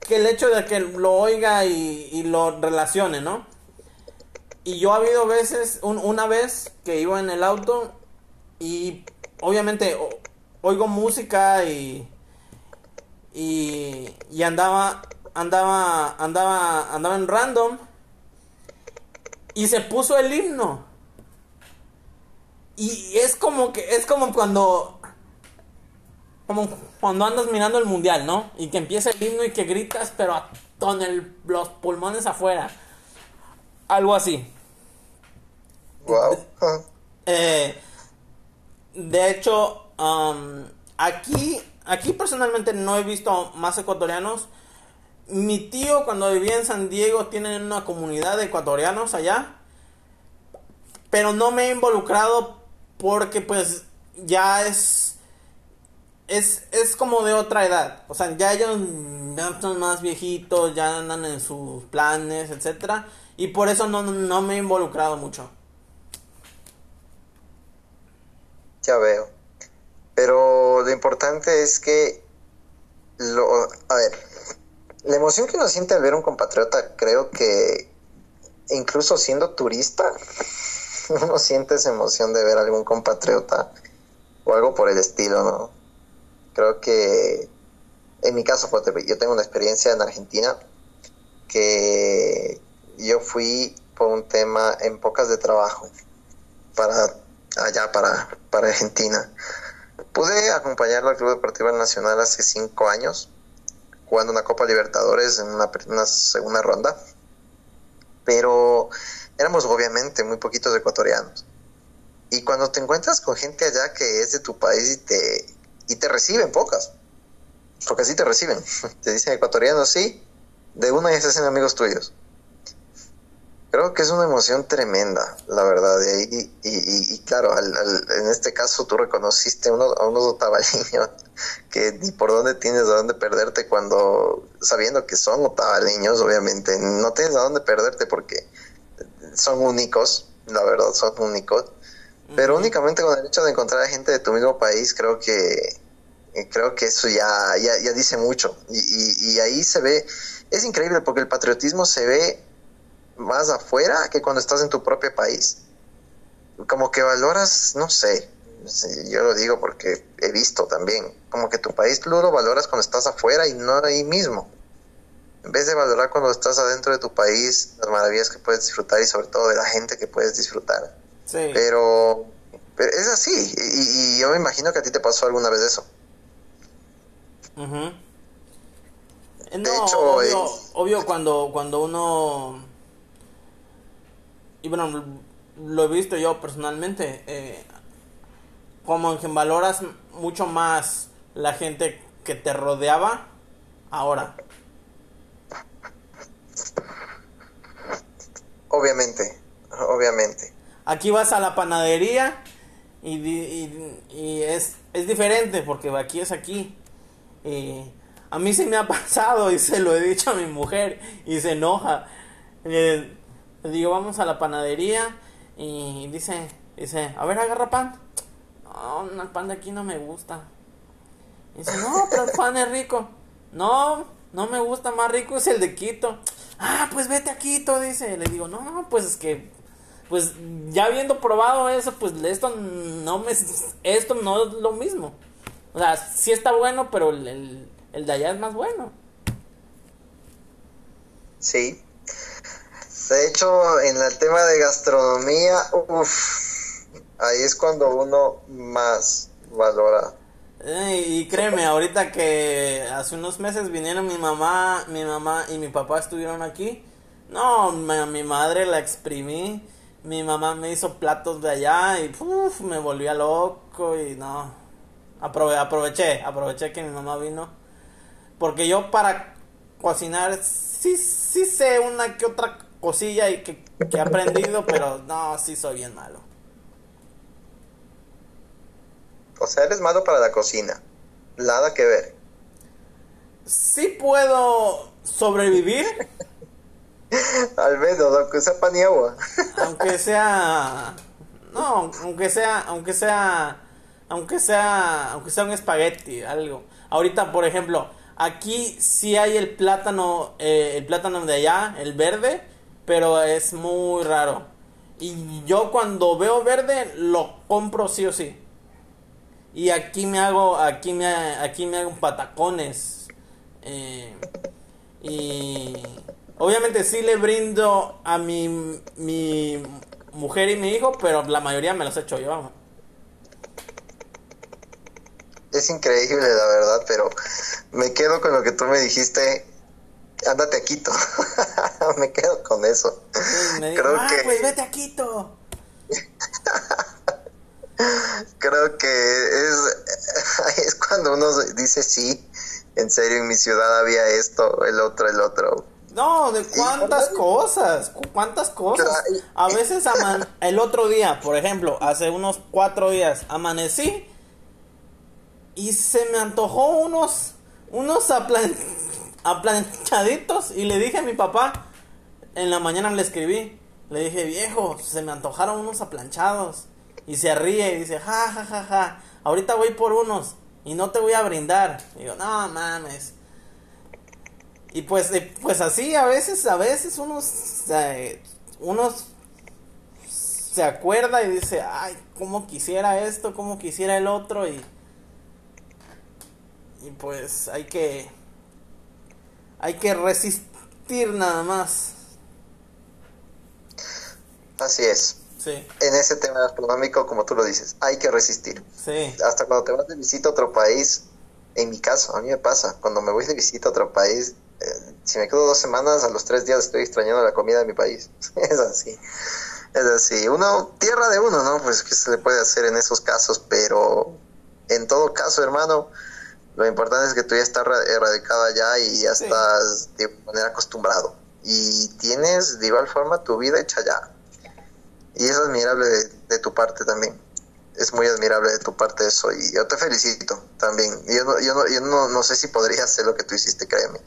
que el hecho de que lo oiga y, lo relacione, ¿no? Y yo ha habido veces, una vez que iba en el auto y obviamente oigo música y, y, andaba, andaba, andaba, andaba en random y se puso el himno. Y es como que, es como cuando, como cuando andas mirando el mundial, ¿no? Y que empieza el himno y que gritas, pero con los pulmones afuera. Algo así. Eh, de hecho, um, aquí, aquí personalmente no he visto más ecuatorianos mi tío cuando vivía en San Diego tiene una comunidad de ecuatorianos allá. Pero no me he involucrado porque pues ya es es, es como de otra edad. O sea, ya ellos ya son más viejitos, ya andan en sus planes, etcétera. Y por eso no, no me he involucrado mucho.
Ya veo. Pero lo importante es que lo a ver, la emoción que uno siente al ver un compatriota, creo que incluso siendo turista, *laughs* uno siente esa emoción de ver a algún compatriota o algo por el estilo, ¿no? Creo que en mi caso, yo tengo una experiencia en Argentina que yo fui por un tema en pocas de trabajo para allá, para, para Argentina. Pude acompañarlo al Club Deportivo Nacional hace cinco años jugando una Copa Libertadores en una, segunda ronda, pero éramos obviamente muy poquitos ecuatorianos. Y cuando te encuentras con gente allá que es de tu país y te, y te reciben pocas, porque así te reciben, *laughs* te dicen ecuatorianos, sí, de una ya se hacen amigos tuyos. Creo que es una emoción tremenda, la verdad. Y, y, claro, en este caso tú reconociste uno, a unos otavaliños *laughs* que ni por dónde tienes a dónde perderte cuando, sabiendo que son otavaliños, obviamente, no tienes a dónde perderte porque son únicos, la verdad, son únicos. Pero únicamente con el hecho de encontrar a gente de tu mismo país, creo que creo que eso ya, ya, ya dice mucho. Y, y ahí se ve, es increíble porque el patriotismo se ve más afuera que cuando estás en tu propio país. Como que valoras, no sé, yo lo digo porque he visto también, como que tu país lo valoras cuando estás afuera y no ahí mismo. En vez de valorar cuando estás adentro de tu país, las maravillas que puedes disfrutar y sobre todo de la gente que puedes disfrutar. Pero, es así, y, yo me imagino que a ti te pasó alguna vez eso.
de hecho, obvio, obvio cuando, cuando uno y bueno, lo he visto yo personalmente, eh, como en que valoras mucho más la gente que te rodeaba ahora.
Obviamente, obviamente.
Aquí vas a la panadería y, y, es, es diferente porque aquí es aquí. Y a mí se me ha *laughs* pasado y se lo he dicho a mi mujer y se enoja. Eh, digo, vamos a la panadería y dice, dice, a ver, agarra pan. No, el pan de aquí no me gusta. dice, no, pero el pan es rico. No, no me gusta, más rico es el de Quito. Ah, pues vete a Quito, dice. Le digo, no, pues es que, pues ya habiendo probado eso, pues esto no me, esto no es lo mismo. O sea, sí está bueno, pero el, el de allá es más bueno.
Sí, de hecho, en el tema de gastronomía, uff, ahí es cuando uno más valora.
y créeme, ahorita que hace unos meses vinieron mi mamá, mi mamá y mi papá estuvieron aquí, No, me- mi madre la exprimí. Mi mamá me hizo platos de allá y uf, me volvía loco y no. Aprove- aproveché, aproveché que mi mamá vino. Porque yo para cocinar sí, sí sé una que otra cosilla y que, que he aprendido, pero no, sí soy bien malo.
O sea, eres malo para la cocina. Nada que ver.
Sí puedo sobrevivir, *laughs*
Al menos, aunque sea pan y agua.
aunque sea no aunque sea aunque sea aunque sea aunque sea un espagueti algo ahorita por ejemplo aquí sí hay el plátano eh, el plátano de allá el verde pero es muy raro y yo cuando veo verde lo compro sí o sí y aquí me hago aquí me aquí me hago patacones eh, y obviamente sí le brindo a mi, mi mujer y mi hijo, pero la mayoría me los echo yo.
Es increíble, la verdad, pero me quedo con lo que tú me dijiste. Ándate a Quito. *laughs* *laughs* me quedo con eso.
Me
Creo
ah,
que-
pues vete a Quito. *laughs*
Creo que es, *laughs* es cuando uno dice sí. En serio, en mi ciudad había esto, el otro, el otro.
No, de cuántas cosas, cu- cuántas cosas. A veces aman- el otro día, por ejemplo, hace unos cuatro días, amanecí y se me antojó unos, unos aplan- aplanchaditos y le dije a mi papá, en la mañana le escribí, le dije, viejo, se me antojaron unos aplanchados. Y se ríe y dice, ja, ja, ja, ja, ahorita voy por unos y no te voy a brindar. Y digo, no mames. Y pues, eh, pues así a veces, a veces unos, unos se acuerda y dice, ay, cómo quisiera esto, cómo quisiera el otro y, y pues hay que, hay que resistir nada más.
Así es.
Sí,
En ese tema gastronómico, como tú lo dices, hay que resistir.
sí,
Hasta cuando te vas de visita a otro país, en mi caso, a mí me pasa, cuando me voy de visita a otro país, eh, si me quedo dos semanas, a los tres días estoy extrañando la comida de mi país. *laughs* es así. Es así. Uno, tierra de uno, ¿no? Pues qué se le puede hacer en esos casos, pero en todo caso, hermano, lo importante es que tú ya estás ra- erradicado allá y ya
Sí.
estás de manera acostumbrado. Y tienes de igual forma tu vida hecha allá. Y es admirable de, de tu parte también. Es muy admirable de tu parte eso y yo te felicito también. Yo no, yo no, yo no, no sé si podría hacer lo que tú hiciste, créeme.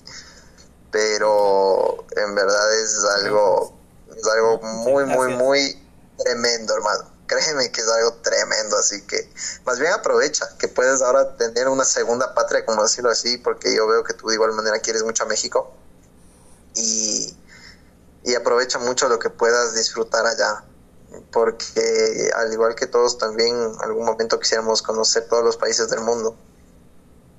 Pero en verdad es algo, es algo muy, muy, muy tremendo, hermano. Créeme que es algo tremendo, así que más bien aprovecha que puedes ahora tener una segunda patria, como decirlo así, porque yo veo que tú de igual manera quieres mucho a México y, y aprovecha mucho lo que puedas disfrutar allá, porque al igual que todos también en algún momento quisiéramos conocer todos los países del mundo.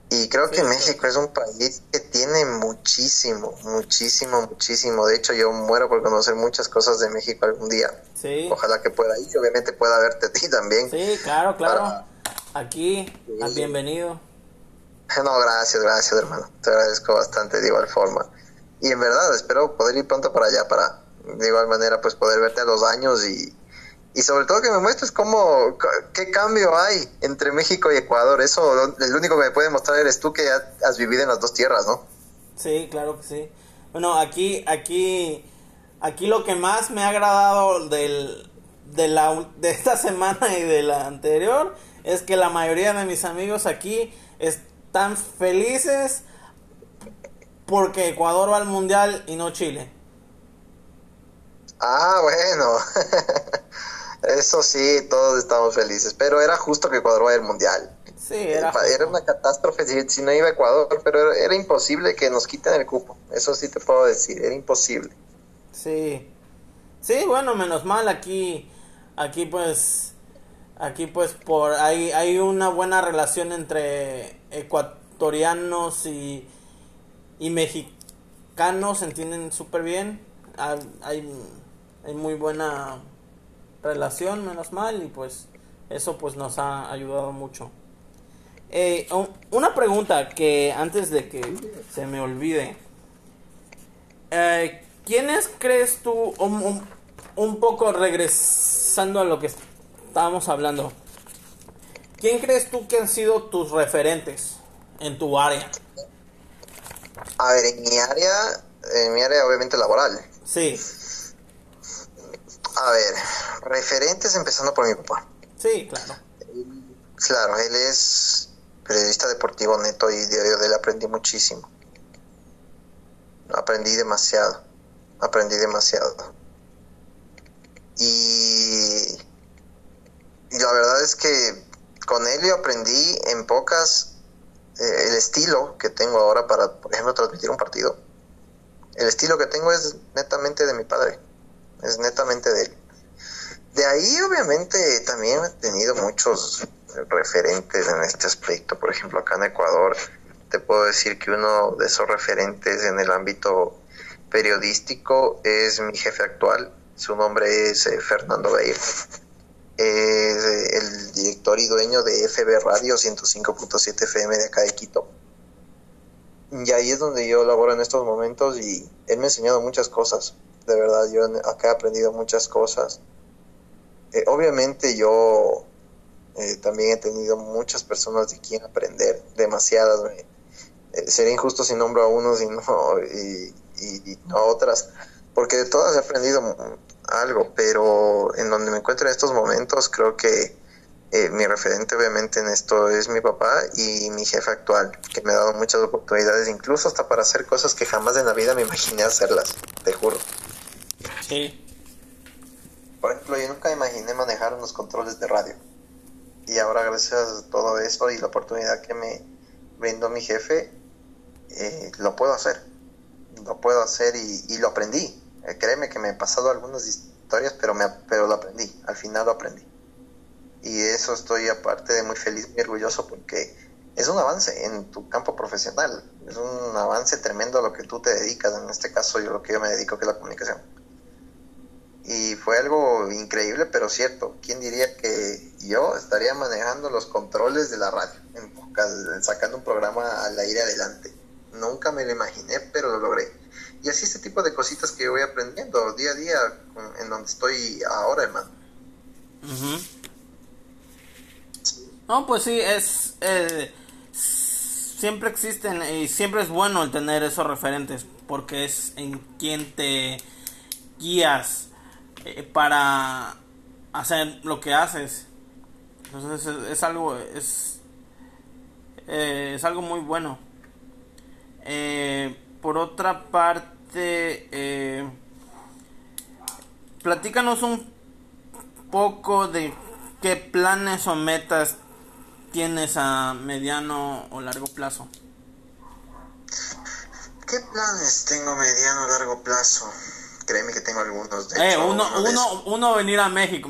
Y creo que
Sí,
México es un país que tiene muchísimo, muchísimo, muchísimo. De hecho, yo muero por conocer muchas cosas de México algún día.
sí,
Ojalá que pueda ir, y obviamente pueda verte a ti también.
sí, claro, claro.
Para-
Aquí, al bienvenido.
No, gracias, gracias, hermano. Te agradezco bastante de igual forma. Y en verdad, espero poder ir pronto para allá para, de igual manera, pues poder verte a los años y, y sobre todo que me muestres cómo, qué cambio hay entre México y Ecuador. Eso, lo- el único que me puede mostrar eres tú que ya has vivido en las dos tierras, ¿no?
Sí, claro que sí. Bueno, aquí, aquí, aquí lo que más me ha agradado del, de, la, de esta semana y de la anterior es que la mayoría de mis amigos aquí están felices porque Ecuador va al mundial y no Chile.
Ah, bueno. *laughs* Eso sí, todos estamos felices. Pero era justo que Ecuador vaya al mundial.
Sí, era.
Era una catástrofe si, si no iba a Ecuador, pero era, era imposible que nos quiten el cupo. Eso sí te puedo decir, era imposible.
Sí. Sí, bueno, menos mal aquí aquí pues aquí pues por hay hay una buena relación entre ecuatorianos y y mexicanos, se entienden súper bien. Hay, hay hay muy buena relación, menos mal y pues eso pues nos ha ayudado mucho. Eh, un- una pregunta que antes de que se me olvide. Eh, ¿quiénes crees tú, un, un poco regresando a lo que estábamos hablando, ¿quién crees tú que han sido tus referentes en tu área?
A ver, en mi área, en mi área obviamente laboral.
Sí.
A ver, referentes empezando por mi papá.
Sí, claro.
Claro, él es periodista deportivo neto y diario de él aprendí muchísimo. Aprendí demasiado, aprendí demasiado. Y, y la verdad es que con él yo aprendí en pocas eh, el estilo que tengo ahora para, por ejemplo, transmitir un partido. El estilo que tengo es netamente de mi padre, es netamente de él. De ahí, obviamente, también he tenido muchos referentes en este aspecto. Por ejemplo, acá en Ecuador, te puedo decir que uno de esos referentes en el ámbito periodístico es mi jefe actual. Su nombre es eh, Fernando Beir es eh, el director y dueño de FB Radio 105.7 FM de acá de Quito. Y ahí es donde yo laboro en estos momentos y él me ha enseñado muchas cosas. De verdad, yo acá he aprendido muchas cosas. Eh, obviamente yo eh, también he tenido muchas personas de quien aprender, demasiadas. sería injusto si nombro a unos y *laughs* no, y, no a otras, porque de todas he aprendido algo, pero en donde me encuentro en estos momentos creo que eh, mi referente obviamente en esto es mi papá y mi jefe actual, que me ha dado muchas oportunidades, incluso hasta para hacer cosas que jamás en la vida me imaginé hacerlas, te juro.
Sí.
Por ejemplo, yo nunca imaginé manejar unos controles de radio. Y ahora gracias a todo eso y la oportunidad que me brindó mi jefe, eh, lo puedo hacer. Lo puedo hacer y, lo aprendí eh, créeme que me he pasado algunas historias, pero, me, pero lo aprendí, al final lo aprendí. Y eso estoy aparte de muy feliz, muy orgulloso porque es un avance en tu campo profesional, es un avance tremendo a lo que tú te dedicas, en este caso yo lo que yo me dedico que es la comunicación. Y fue algo increíble, pero cierto. ¿Quién diría que yo estaría manejando los controles de la radio, sacando un programa al aire adelante? Nunca me lo imaginé, pero lo logré y así este tipo de cositas que voy aprendiendo día a día en donde estoy ahora, hermano.
No, pues sí, es... Eh, siempre existen y siempre es bueno el tener esos referentes porque es en quien te guías eh, para hacer lo que haces. Entonces es, algo... Es, eh, es algo muy bueno. por otra parte eh, platícanos un poco de qué planes o metas tienes a mediano o largo plazo.
¿Qué planes tengo a mediano o largo plazo? Créeme que tengo algunos.
De eh, uno, uno, uno, venir a México.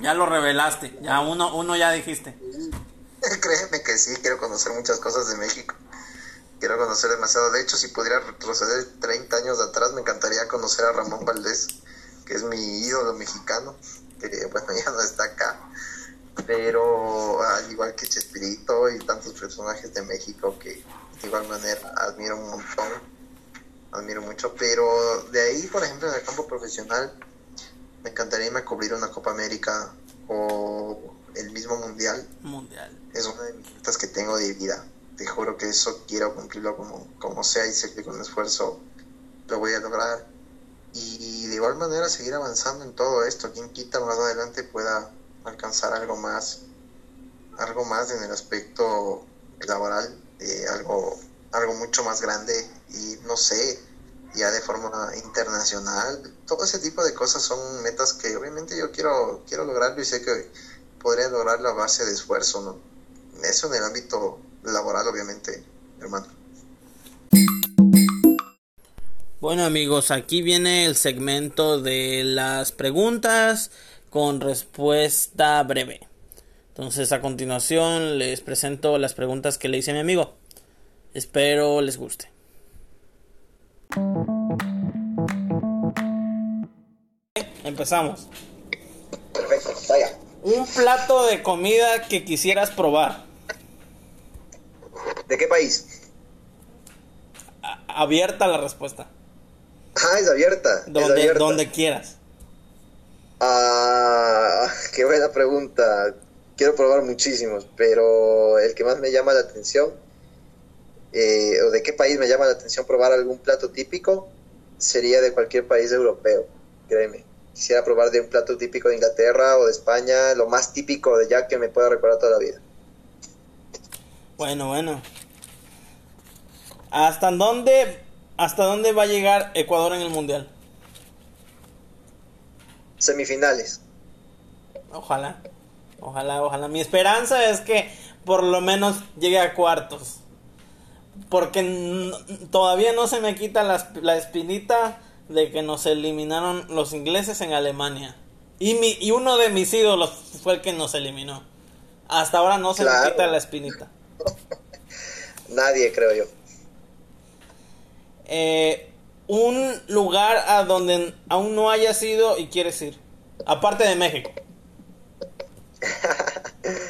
Ya lo revelaste. Ya uno, uno ya dijiste. *laughs*
Créeme que sí, quiero conocer muchas cosas de México quiero conocer demasiado. De hecho, si pudiera retroceder 30 años atrás, me encantaría conocer a Ramón Valdés, que es mi ídolo mexicano, que bueno, *laughs* ya no está acá. Pero al igual que Chespirito y tantos personajes de México que de igual manera admiro un montón, admiro mucho. Pero de ahí, por ejemplo, en el campo profesional, me encantaría irme a cubrir una Copa América o el mismo Mundial.
Mundial.
Es una de mis metas que tengo de vida te juro que eso quiero cumplirlo como, como sea y sé que con esfuerzo lo voy a lograr. Y de igual manera seguir avanzando en todo esto. Quien quita más adelante pueda alcanzar algo más, algo más en el aspecto laboral, eh, algo, algo mucho más grande y no sé, ya de forma internacional. Todo ese tipo de cosas son metas que obviamente yo quiero, quiero lograrlo y sé que podría lograrlo a base de esfuerzo, ¿no? Eso en el ámbito laboral, obviamente, hermano.
Bueno amigos, aquí viene el segmento de las preguntas con respuesta breve. Entonces a continuación les presento las preguntas que le hice a mi amigo. Espero les guste. Empezamos.
Perfecto, vaya.
Un plato de comida que quisieras probar.
¿De qué país?
abierta la respuesta.
Ah, es abierta. es
Donde,
abierta.
donde quieras.
Ah, qué buena pregunta. Quiero probar muchísimos, pero el que más me llama la atención, eh, o de qué país me llama la atención probar algún plato típico, sería de cualquier país europeo, créeme. Quisiera probar de un plato típico de Inglaterra o de España, lo más típico de ya que me pueda recordar toda la vida.
Bueno, bueno. ¿Hasta dónde, hasta dónde va a llegar Ecuador en el mundial?
Semifinales.
Ojalá, ojalá, ojalá. Mi esperanza es que por lo menos llegue a cuartos. Porque todavía no se me quita la, la espinita de que nos eliminaron los ingleses en Alemania. Y, mi, y uno de mis ídolos fue el que nos eliminó. Hasta ahora no se me quita la espinita. *laughs*
Nadie, creo yo.
Eh, un lugar a donde aún no hayas ido y quieres ir. Aparte de México. *laughs*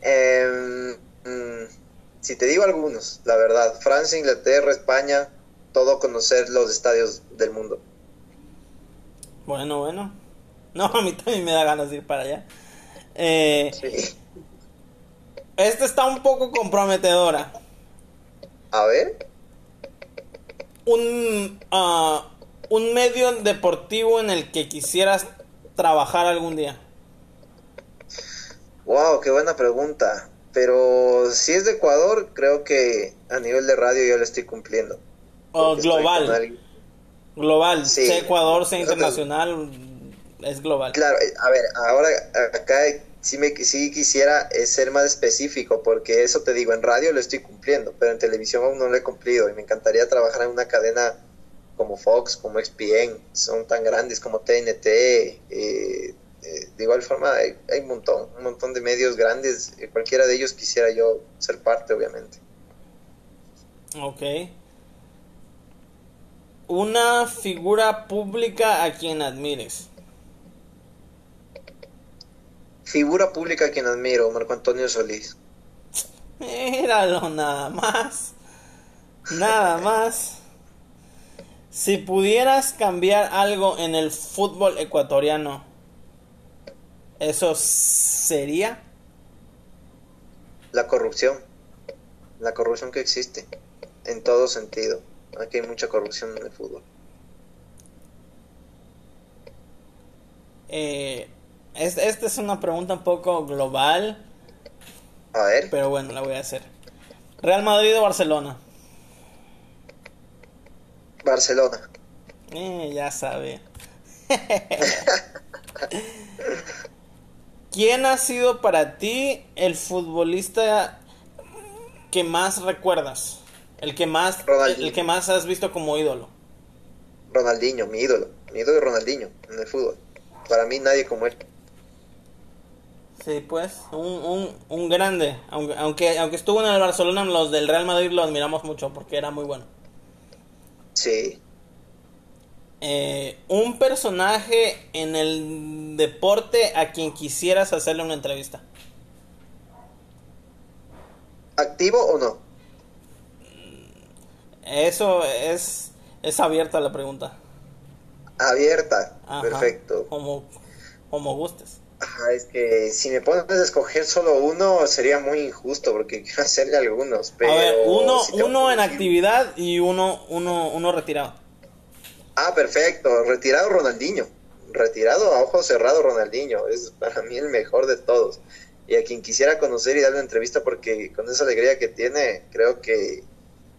Em, mm, si te digo algunos, la verdad, Francia, Inglaterra, España, todo conocer los estadios del mundo.
Bueno, bueno. No, a mí también me da ganas de ir para allá. Eh,
Sí.
esta está un poco comprometedora.
A ver,
Un, ah, un medio deportivo en el que quisieras trabajar algún día.
wow, qué buena pregunta. Pero si es de Ecuador, creo que a nivel de radio yo lo estoy cumpliendo.
O
con
global. Global.
Sí.
Sea Ecuador, sea internacional. Es global.
Claro, eh, a ver, ahora acá sí, me, sí quisiera eh, ser más específico, porque eso te digo, en radio lo estoy cumpliendo, pero en televisión aún no lo he cumplido y me encantaría trabajar en una cadena como Fox, como XPN, son tan grandes como TNT, eh, eh, de igual forma hay, hay un montón, un montón de medios grandes, eh, cualquiera de ellos quisiera yo ser parte, obviamente.
Ok. Una figura pública a quien admires.
Figura pública a quien admiro, Marco Antonio Solís.
Míralo nada más. Nada más. Si pudieras cambiar algo en el fútbol ecuatoriano, ¿eso sería?
La corrupción, la corrupción que existe, en todo sentido. Aquí hay mucha corrupción en el fútbol.
Eh, es- esta es una pregunta un poco global,
A ver,
pero bueno, la voy a hacer. ¿Real Madrid o Barcelona?
Barcelona.
Eh, ya sabe. *laughs* *laughs* ¿Quién ha sido para ti el futbolista que más recuerdas? El que más,
Ronaldinho.
el que más has visto como ídolo.
Ronaldinho, mi ídolo. Mi ídolo es Ronaldinho en el fútbol. Para mí nadie como él.
Sí, pues, un, un, un grande. Aunque, aunque, aunque estuvo en el Barcelona, los del Real Madrid lo admiramos mucho porque era muy bueno.
Sí.
Eh, un personaje en el deporte a quien quisieras hacerle una entrevista.
¿Activo o no?
Eso es, es abierta la pregunta.
Abierta.
Ajá,
Perfecto.
Como, como gustes.
Ajá, es que si me pones a escoger solo uno sería muy injusto porque *laughs* quiero hacerle algunos. Pero
a ver, uno,
si
uno en actividad y uno, uno, uno retirado.
Ah, perfecto. Retirado Ronaldinho. Retirado a ojo cerrado Ronaldinho. Es para mí el mejor de todos. Y a quien quisiera conocer y darle una entrevista porque con esa alegría que tiene, creo que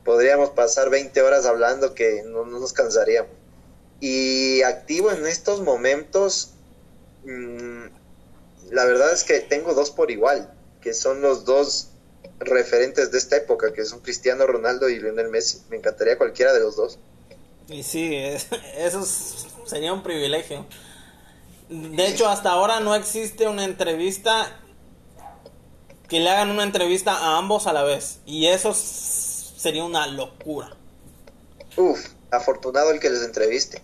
podríamos pasar 20 horas hablando que no, no nos cansaríamos. Y activo en estos momentos, mm, la verdad es que tengo dos por igual, que son los dos referentes de esta época, que son Cristiano Ronaldo y Lionel Messi. Me encantaría cualquiera de los dos.
Y sí, es- *laughs* eso es- sería un privilegio. De hecho, hasta ahora no existe una entrevista que le hagan una entrevista a ambos a la vez. Y eso sería una locura.
Uf, afortunado el que les entreviste.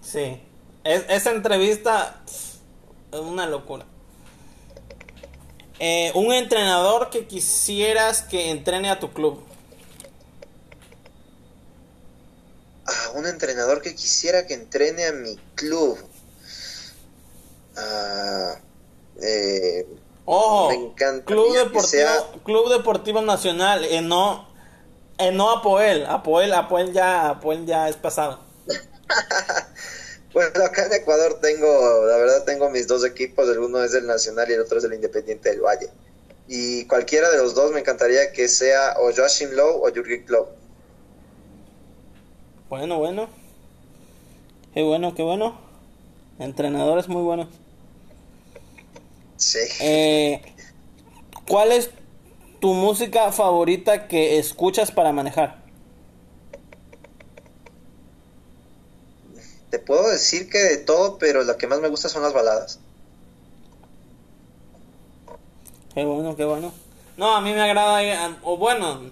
Sí. Es- esa entrevista es una locura. Eh, un entrenador que quisieras que entrene a tu club.
A un entrenador que quisiera que entrene a mi club. Ah, eh,
Ojo,
me encantaría
Club
que
Deportivo,
sea-
Club Deportivo Nacional, eh, no, eh, no Apoel, Apoel, Apoel ya, Apoel ya es pasado. *laughs*
Bueno, acá en Ecuador tengo, la verdad tengo mis dos equipos, el uno es del Nacional y el otro es del Independiente del Valle. Y cualquiera de los dos me encantaría que sea o Joachim Low o Jürgen Klopp.
Bueno, bueno. Qué bueno, qué bueno. Entrenadores muy buenos.
Sí.
Eh, ¿Cuál es tu música favorita que escuchas para manejar?
Te puedo decir que de todo, pero lo que más me gusta son las baladas.
Qué bueno, qué bueno. No, a mí me agrada, eh, o bueno,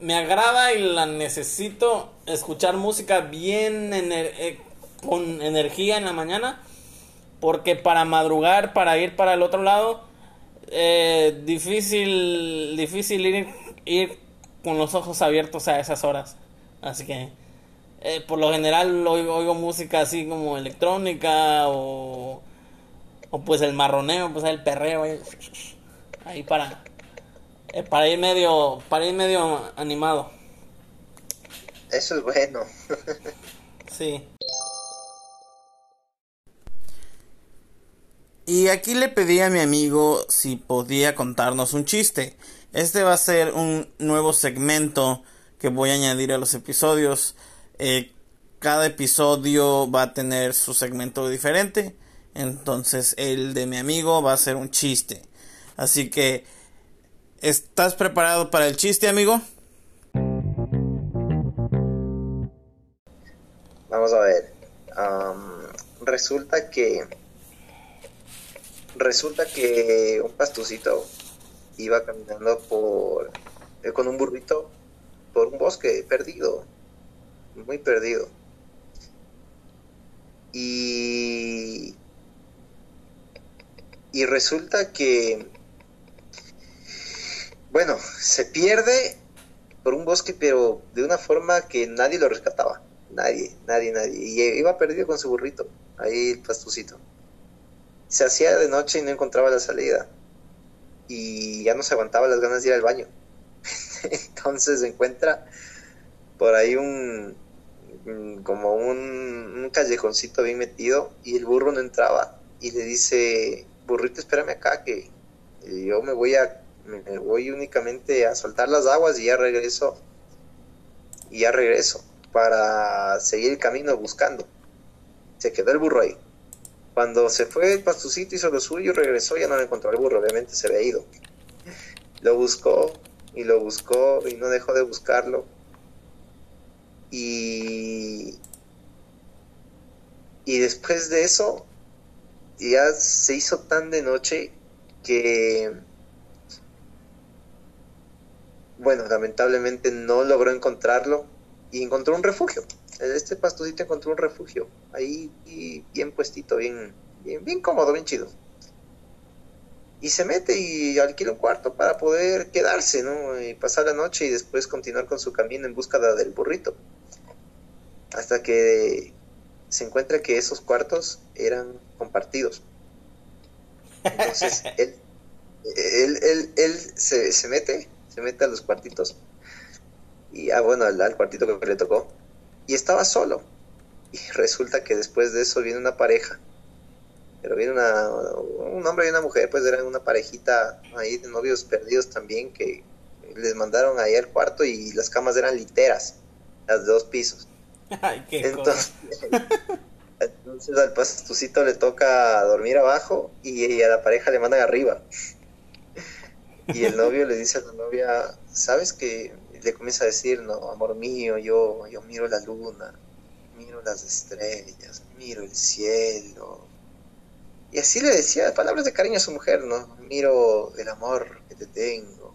me agrada y la necesito escuchar música bien eh, con energía en la mañana, porque para madrugar, para ir para el otro lado, eh, difícil, difícil ir, ir con los ojos abiertos a esas horas. Así que, eh, por lo general, oigo, música así como electrónica o, o pues el marroneo, pues el perreo. ahí para para ir medio para ir medio animado
Eso es bueno.
sí. Y aquí le pedí a mi amigo si podía contarnos un chiste. Este va a ser un nuevo segmento que voy a añadir a los episodios. Eh, cada episodio va a tener su segmento diferente. Entonces el de mi amigo va a ser un chiste. Así que ¿Estás preparado para el chiste, amigo?
Vamos a ver. Resulta que resulta que un pastucito iba caminando por eh, con un burrito por un bosque perdido, muy perdido. Y y resulta que bueno, se pierde por un bosque, pero de una forma que nadie lo rescataba. Nadie, nadie, nadie. Y iba perdido con su burrito, ahí el pastucito. Se hacía de noche y no encontraba la salida. Y ya no se aguantaba las ganas de ir al baño. *laughs* Entonces encuentra por ahí un mm, como un, un callejoncito bien metido y el burro no entraba y le dice burrito espérame acá que eh, yo me voy a me voy únicamente a soltar las aguas y ya regreso y ya regreso para seguir el camino buscando. Se quedó el burro ahí. Cuando se fue el pastucito hizo lo suyo regresó ya no lo encontró el burro obviamente se había ido. Lo buscó y lo buscó y no dejó de buscarlo. Y y después de eso ya se hizo tan de noche que bueno lamentablemente no logró encontrarlo y encontró un refugio este pastucito encontró un refugio ahí y bien puestito bien bien bien cómodo bien chido y se mete y alquila un cuarto para poder quedarse, ¿no? Y pasar la noche y después continuar con su camino en búsqueda del burrito. Hasta que se encuentra que esos cuartos eran compartidos. Entonces *laughs* él, él, él, él se, se, mete, se mete a los cuartitos. Y, ah, bueno, al, al cuartito que le tocó. Y estaba solo. Y resulta que después de eso viene una pareja pero viene una, un hombre y una mujer, pues eran una parejita ahí de novios perdidos también que les mandaron ahí al cuarto y las camas eran literas, las de dos pisos.
Ay, qué
entonces, *laughs* entonces al pastucito le toca dormir abajo y a la pareja le mandan arriba. *laughs* Y el novio le dice a la novia, ¿sabes que Le comienza a decir, no, amor mío, yo, yo miro la luna, miro las estrellas, miro el cielo, y así le decía palabras de cariño a su mujer, ¿no? Miro el amor que te tengo.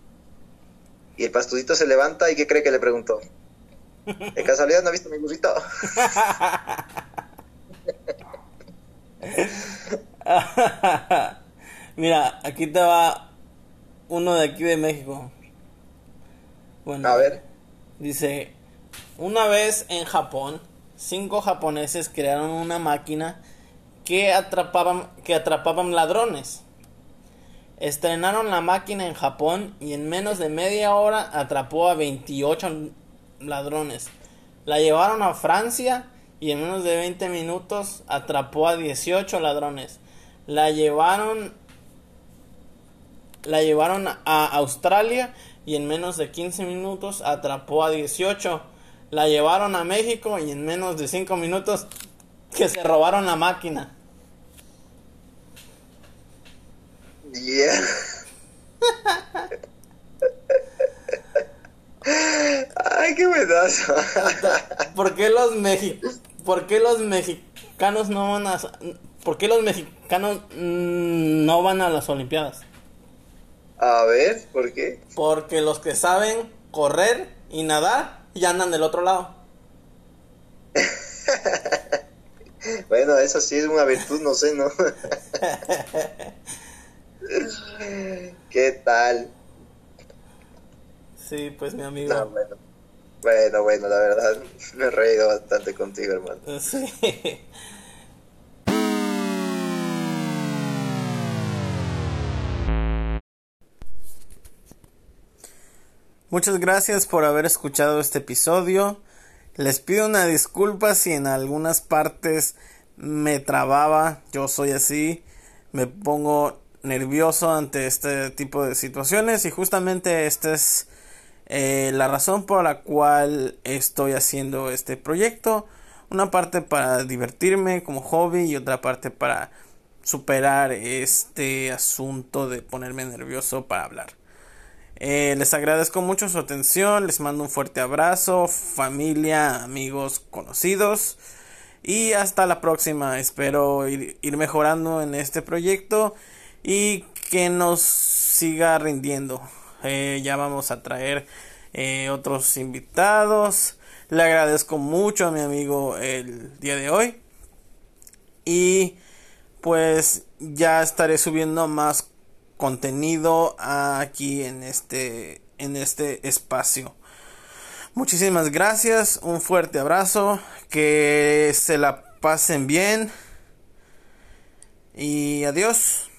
Y el pastudito se levanta y ¿qué cree que le preguntó? *laughs* ¿De casualidad no ha visto mi burrito? *laughs*
Mira, aquí te va uno de aquí de México. Bueno,
a ver.
Dice, una vez en Japón cinco japoneses crearon una máquina que atrapaban, que atrapaban ladrones. Estrenaron la máquina en Japón y en menos de media hora atrapó a 28 ladrones. La llevaron a Francia y en menos de 20 minutos atrapó a 18 ladrones. La llevaron la llevaron a Australia y en menos de 15 minutos atrapó a 18. La llevaron a México y en menos de 5 minutos que se robaron la máquina.
Yeah. *laughs* Ay, qué pedazo. *laughs*
¿Por qué los ¿Por qué los mexicanos no van a ¿Por qué los mexicanos no van a las olimpiadas?
A ver, ¿por qué?
Porque los que saben correr y nadar ya andan del otro lado. *laughs*
bueno, eso sí es una virtud, no sé, ¿no? *laughs* ¿Qué tal?
Sí, pues mi amigo.
bueno. bueno, bueno, la verdad me he reído bastante contigo, hermano. Sí.
Muchas gracias por haber escuchado este episodio. Les pido una disculpa si en algunas partes me trababa. Yo soy así. Me pongo nervioso ante este tipo de situaciones y justamente esta es eh, la razón por la cual estoy haciendo este proyecto. Una parte para divertirme como hobby y otra parte para superar este asunto de ponerme nervioso para hablar. Eh, les agradezco mucho su atención, les mando un fuerte abrazo, familia, amigos, conocidos. Y hasta la próxima. Espero ir, mejorando en este proyecto y que nos siga rindiendo. Eh, ya vamos a traer eh, otros invitados. Le agradezco mucho a mi amigo el día de hoy. Y pues ya estaré subiendo más contenido aquí en este en este espacio. Muchísimas gracias, un fuerte abrazo, que se la pasen bien y adiós.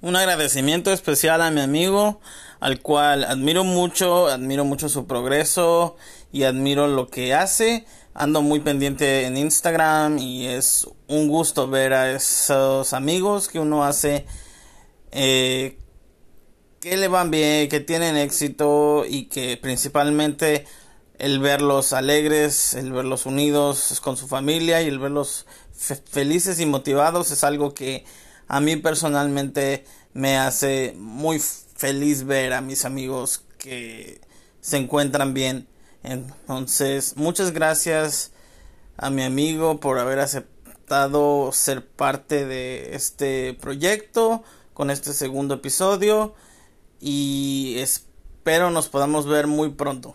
Un agradecimiento especial a mi amigo, al cual admiro mucho, admiro mucho su progreso y admiro lo que hace ando muy pendiente en Instagram y es un gusto ver a esos amigos que uno hace eh, que le van bien, que tienen éxito y que principalmente el verlos alegres, el verlos unidos con su familia y el verlos felices y motivados es algo que a mí personalmente me hace muy feliz ver a mis amigos que se encuentran bien entonces, muchas gracias a mi amigo por haber aceptado ser parte de este proyecto con este segundo episodio y espero nos podamos ver muy pronto.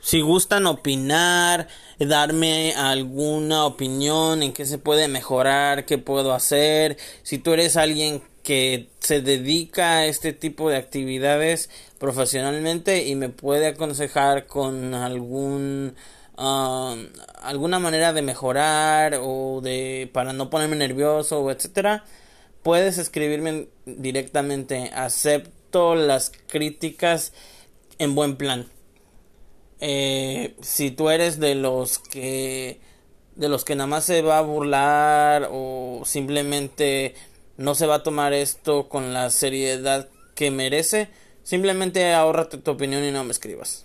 Si gustan opinar, darme alguna opinión en qué se puede mejorar, qué puedo hacer, si tú eres alguien que se dedica a este tipo de actividades profesionalmente y me puede aconsejar con algún um, alguna manera de mejorar o de para no ponerme nervioso o etcétera puedes escribirme directamente. Acepto las críticas en buen plan. Eh, si tú eres de los que de los que nada más se va a burlar o simplemente no se va a tomar esto con la seriedad que merece, Simplemente ahórrate tu opinión y no me escribas.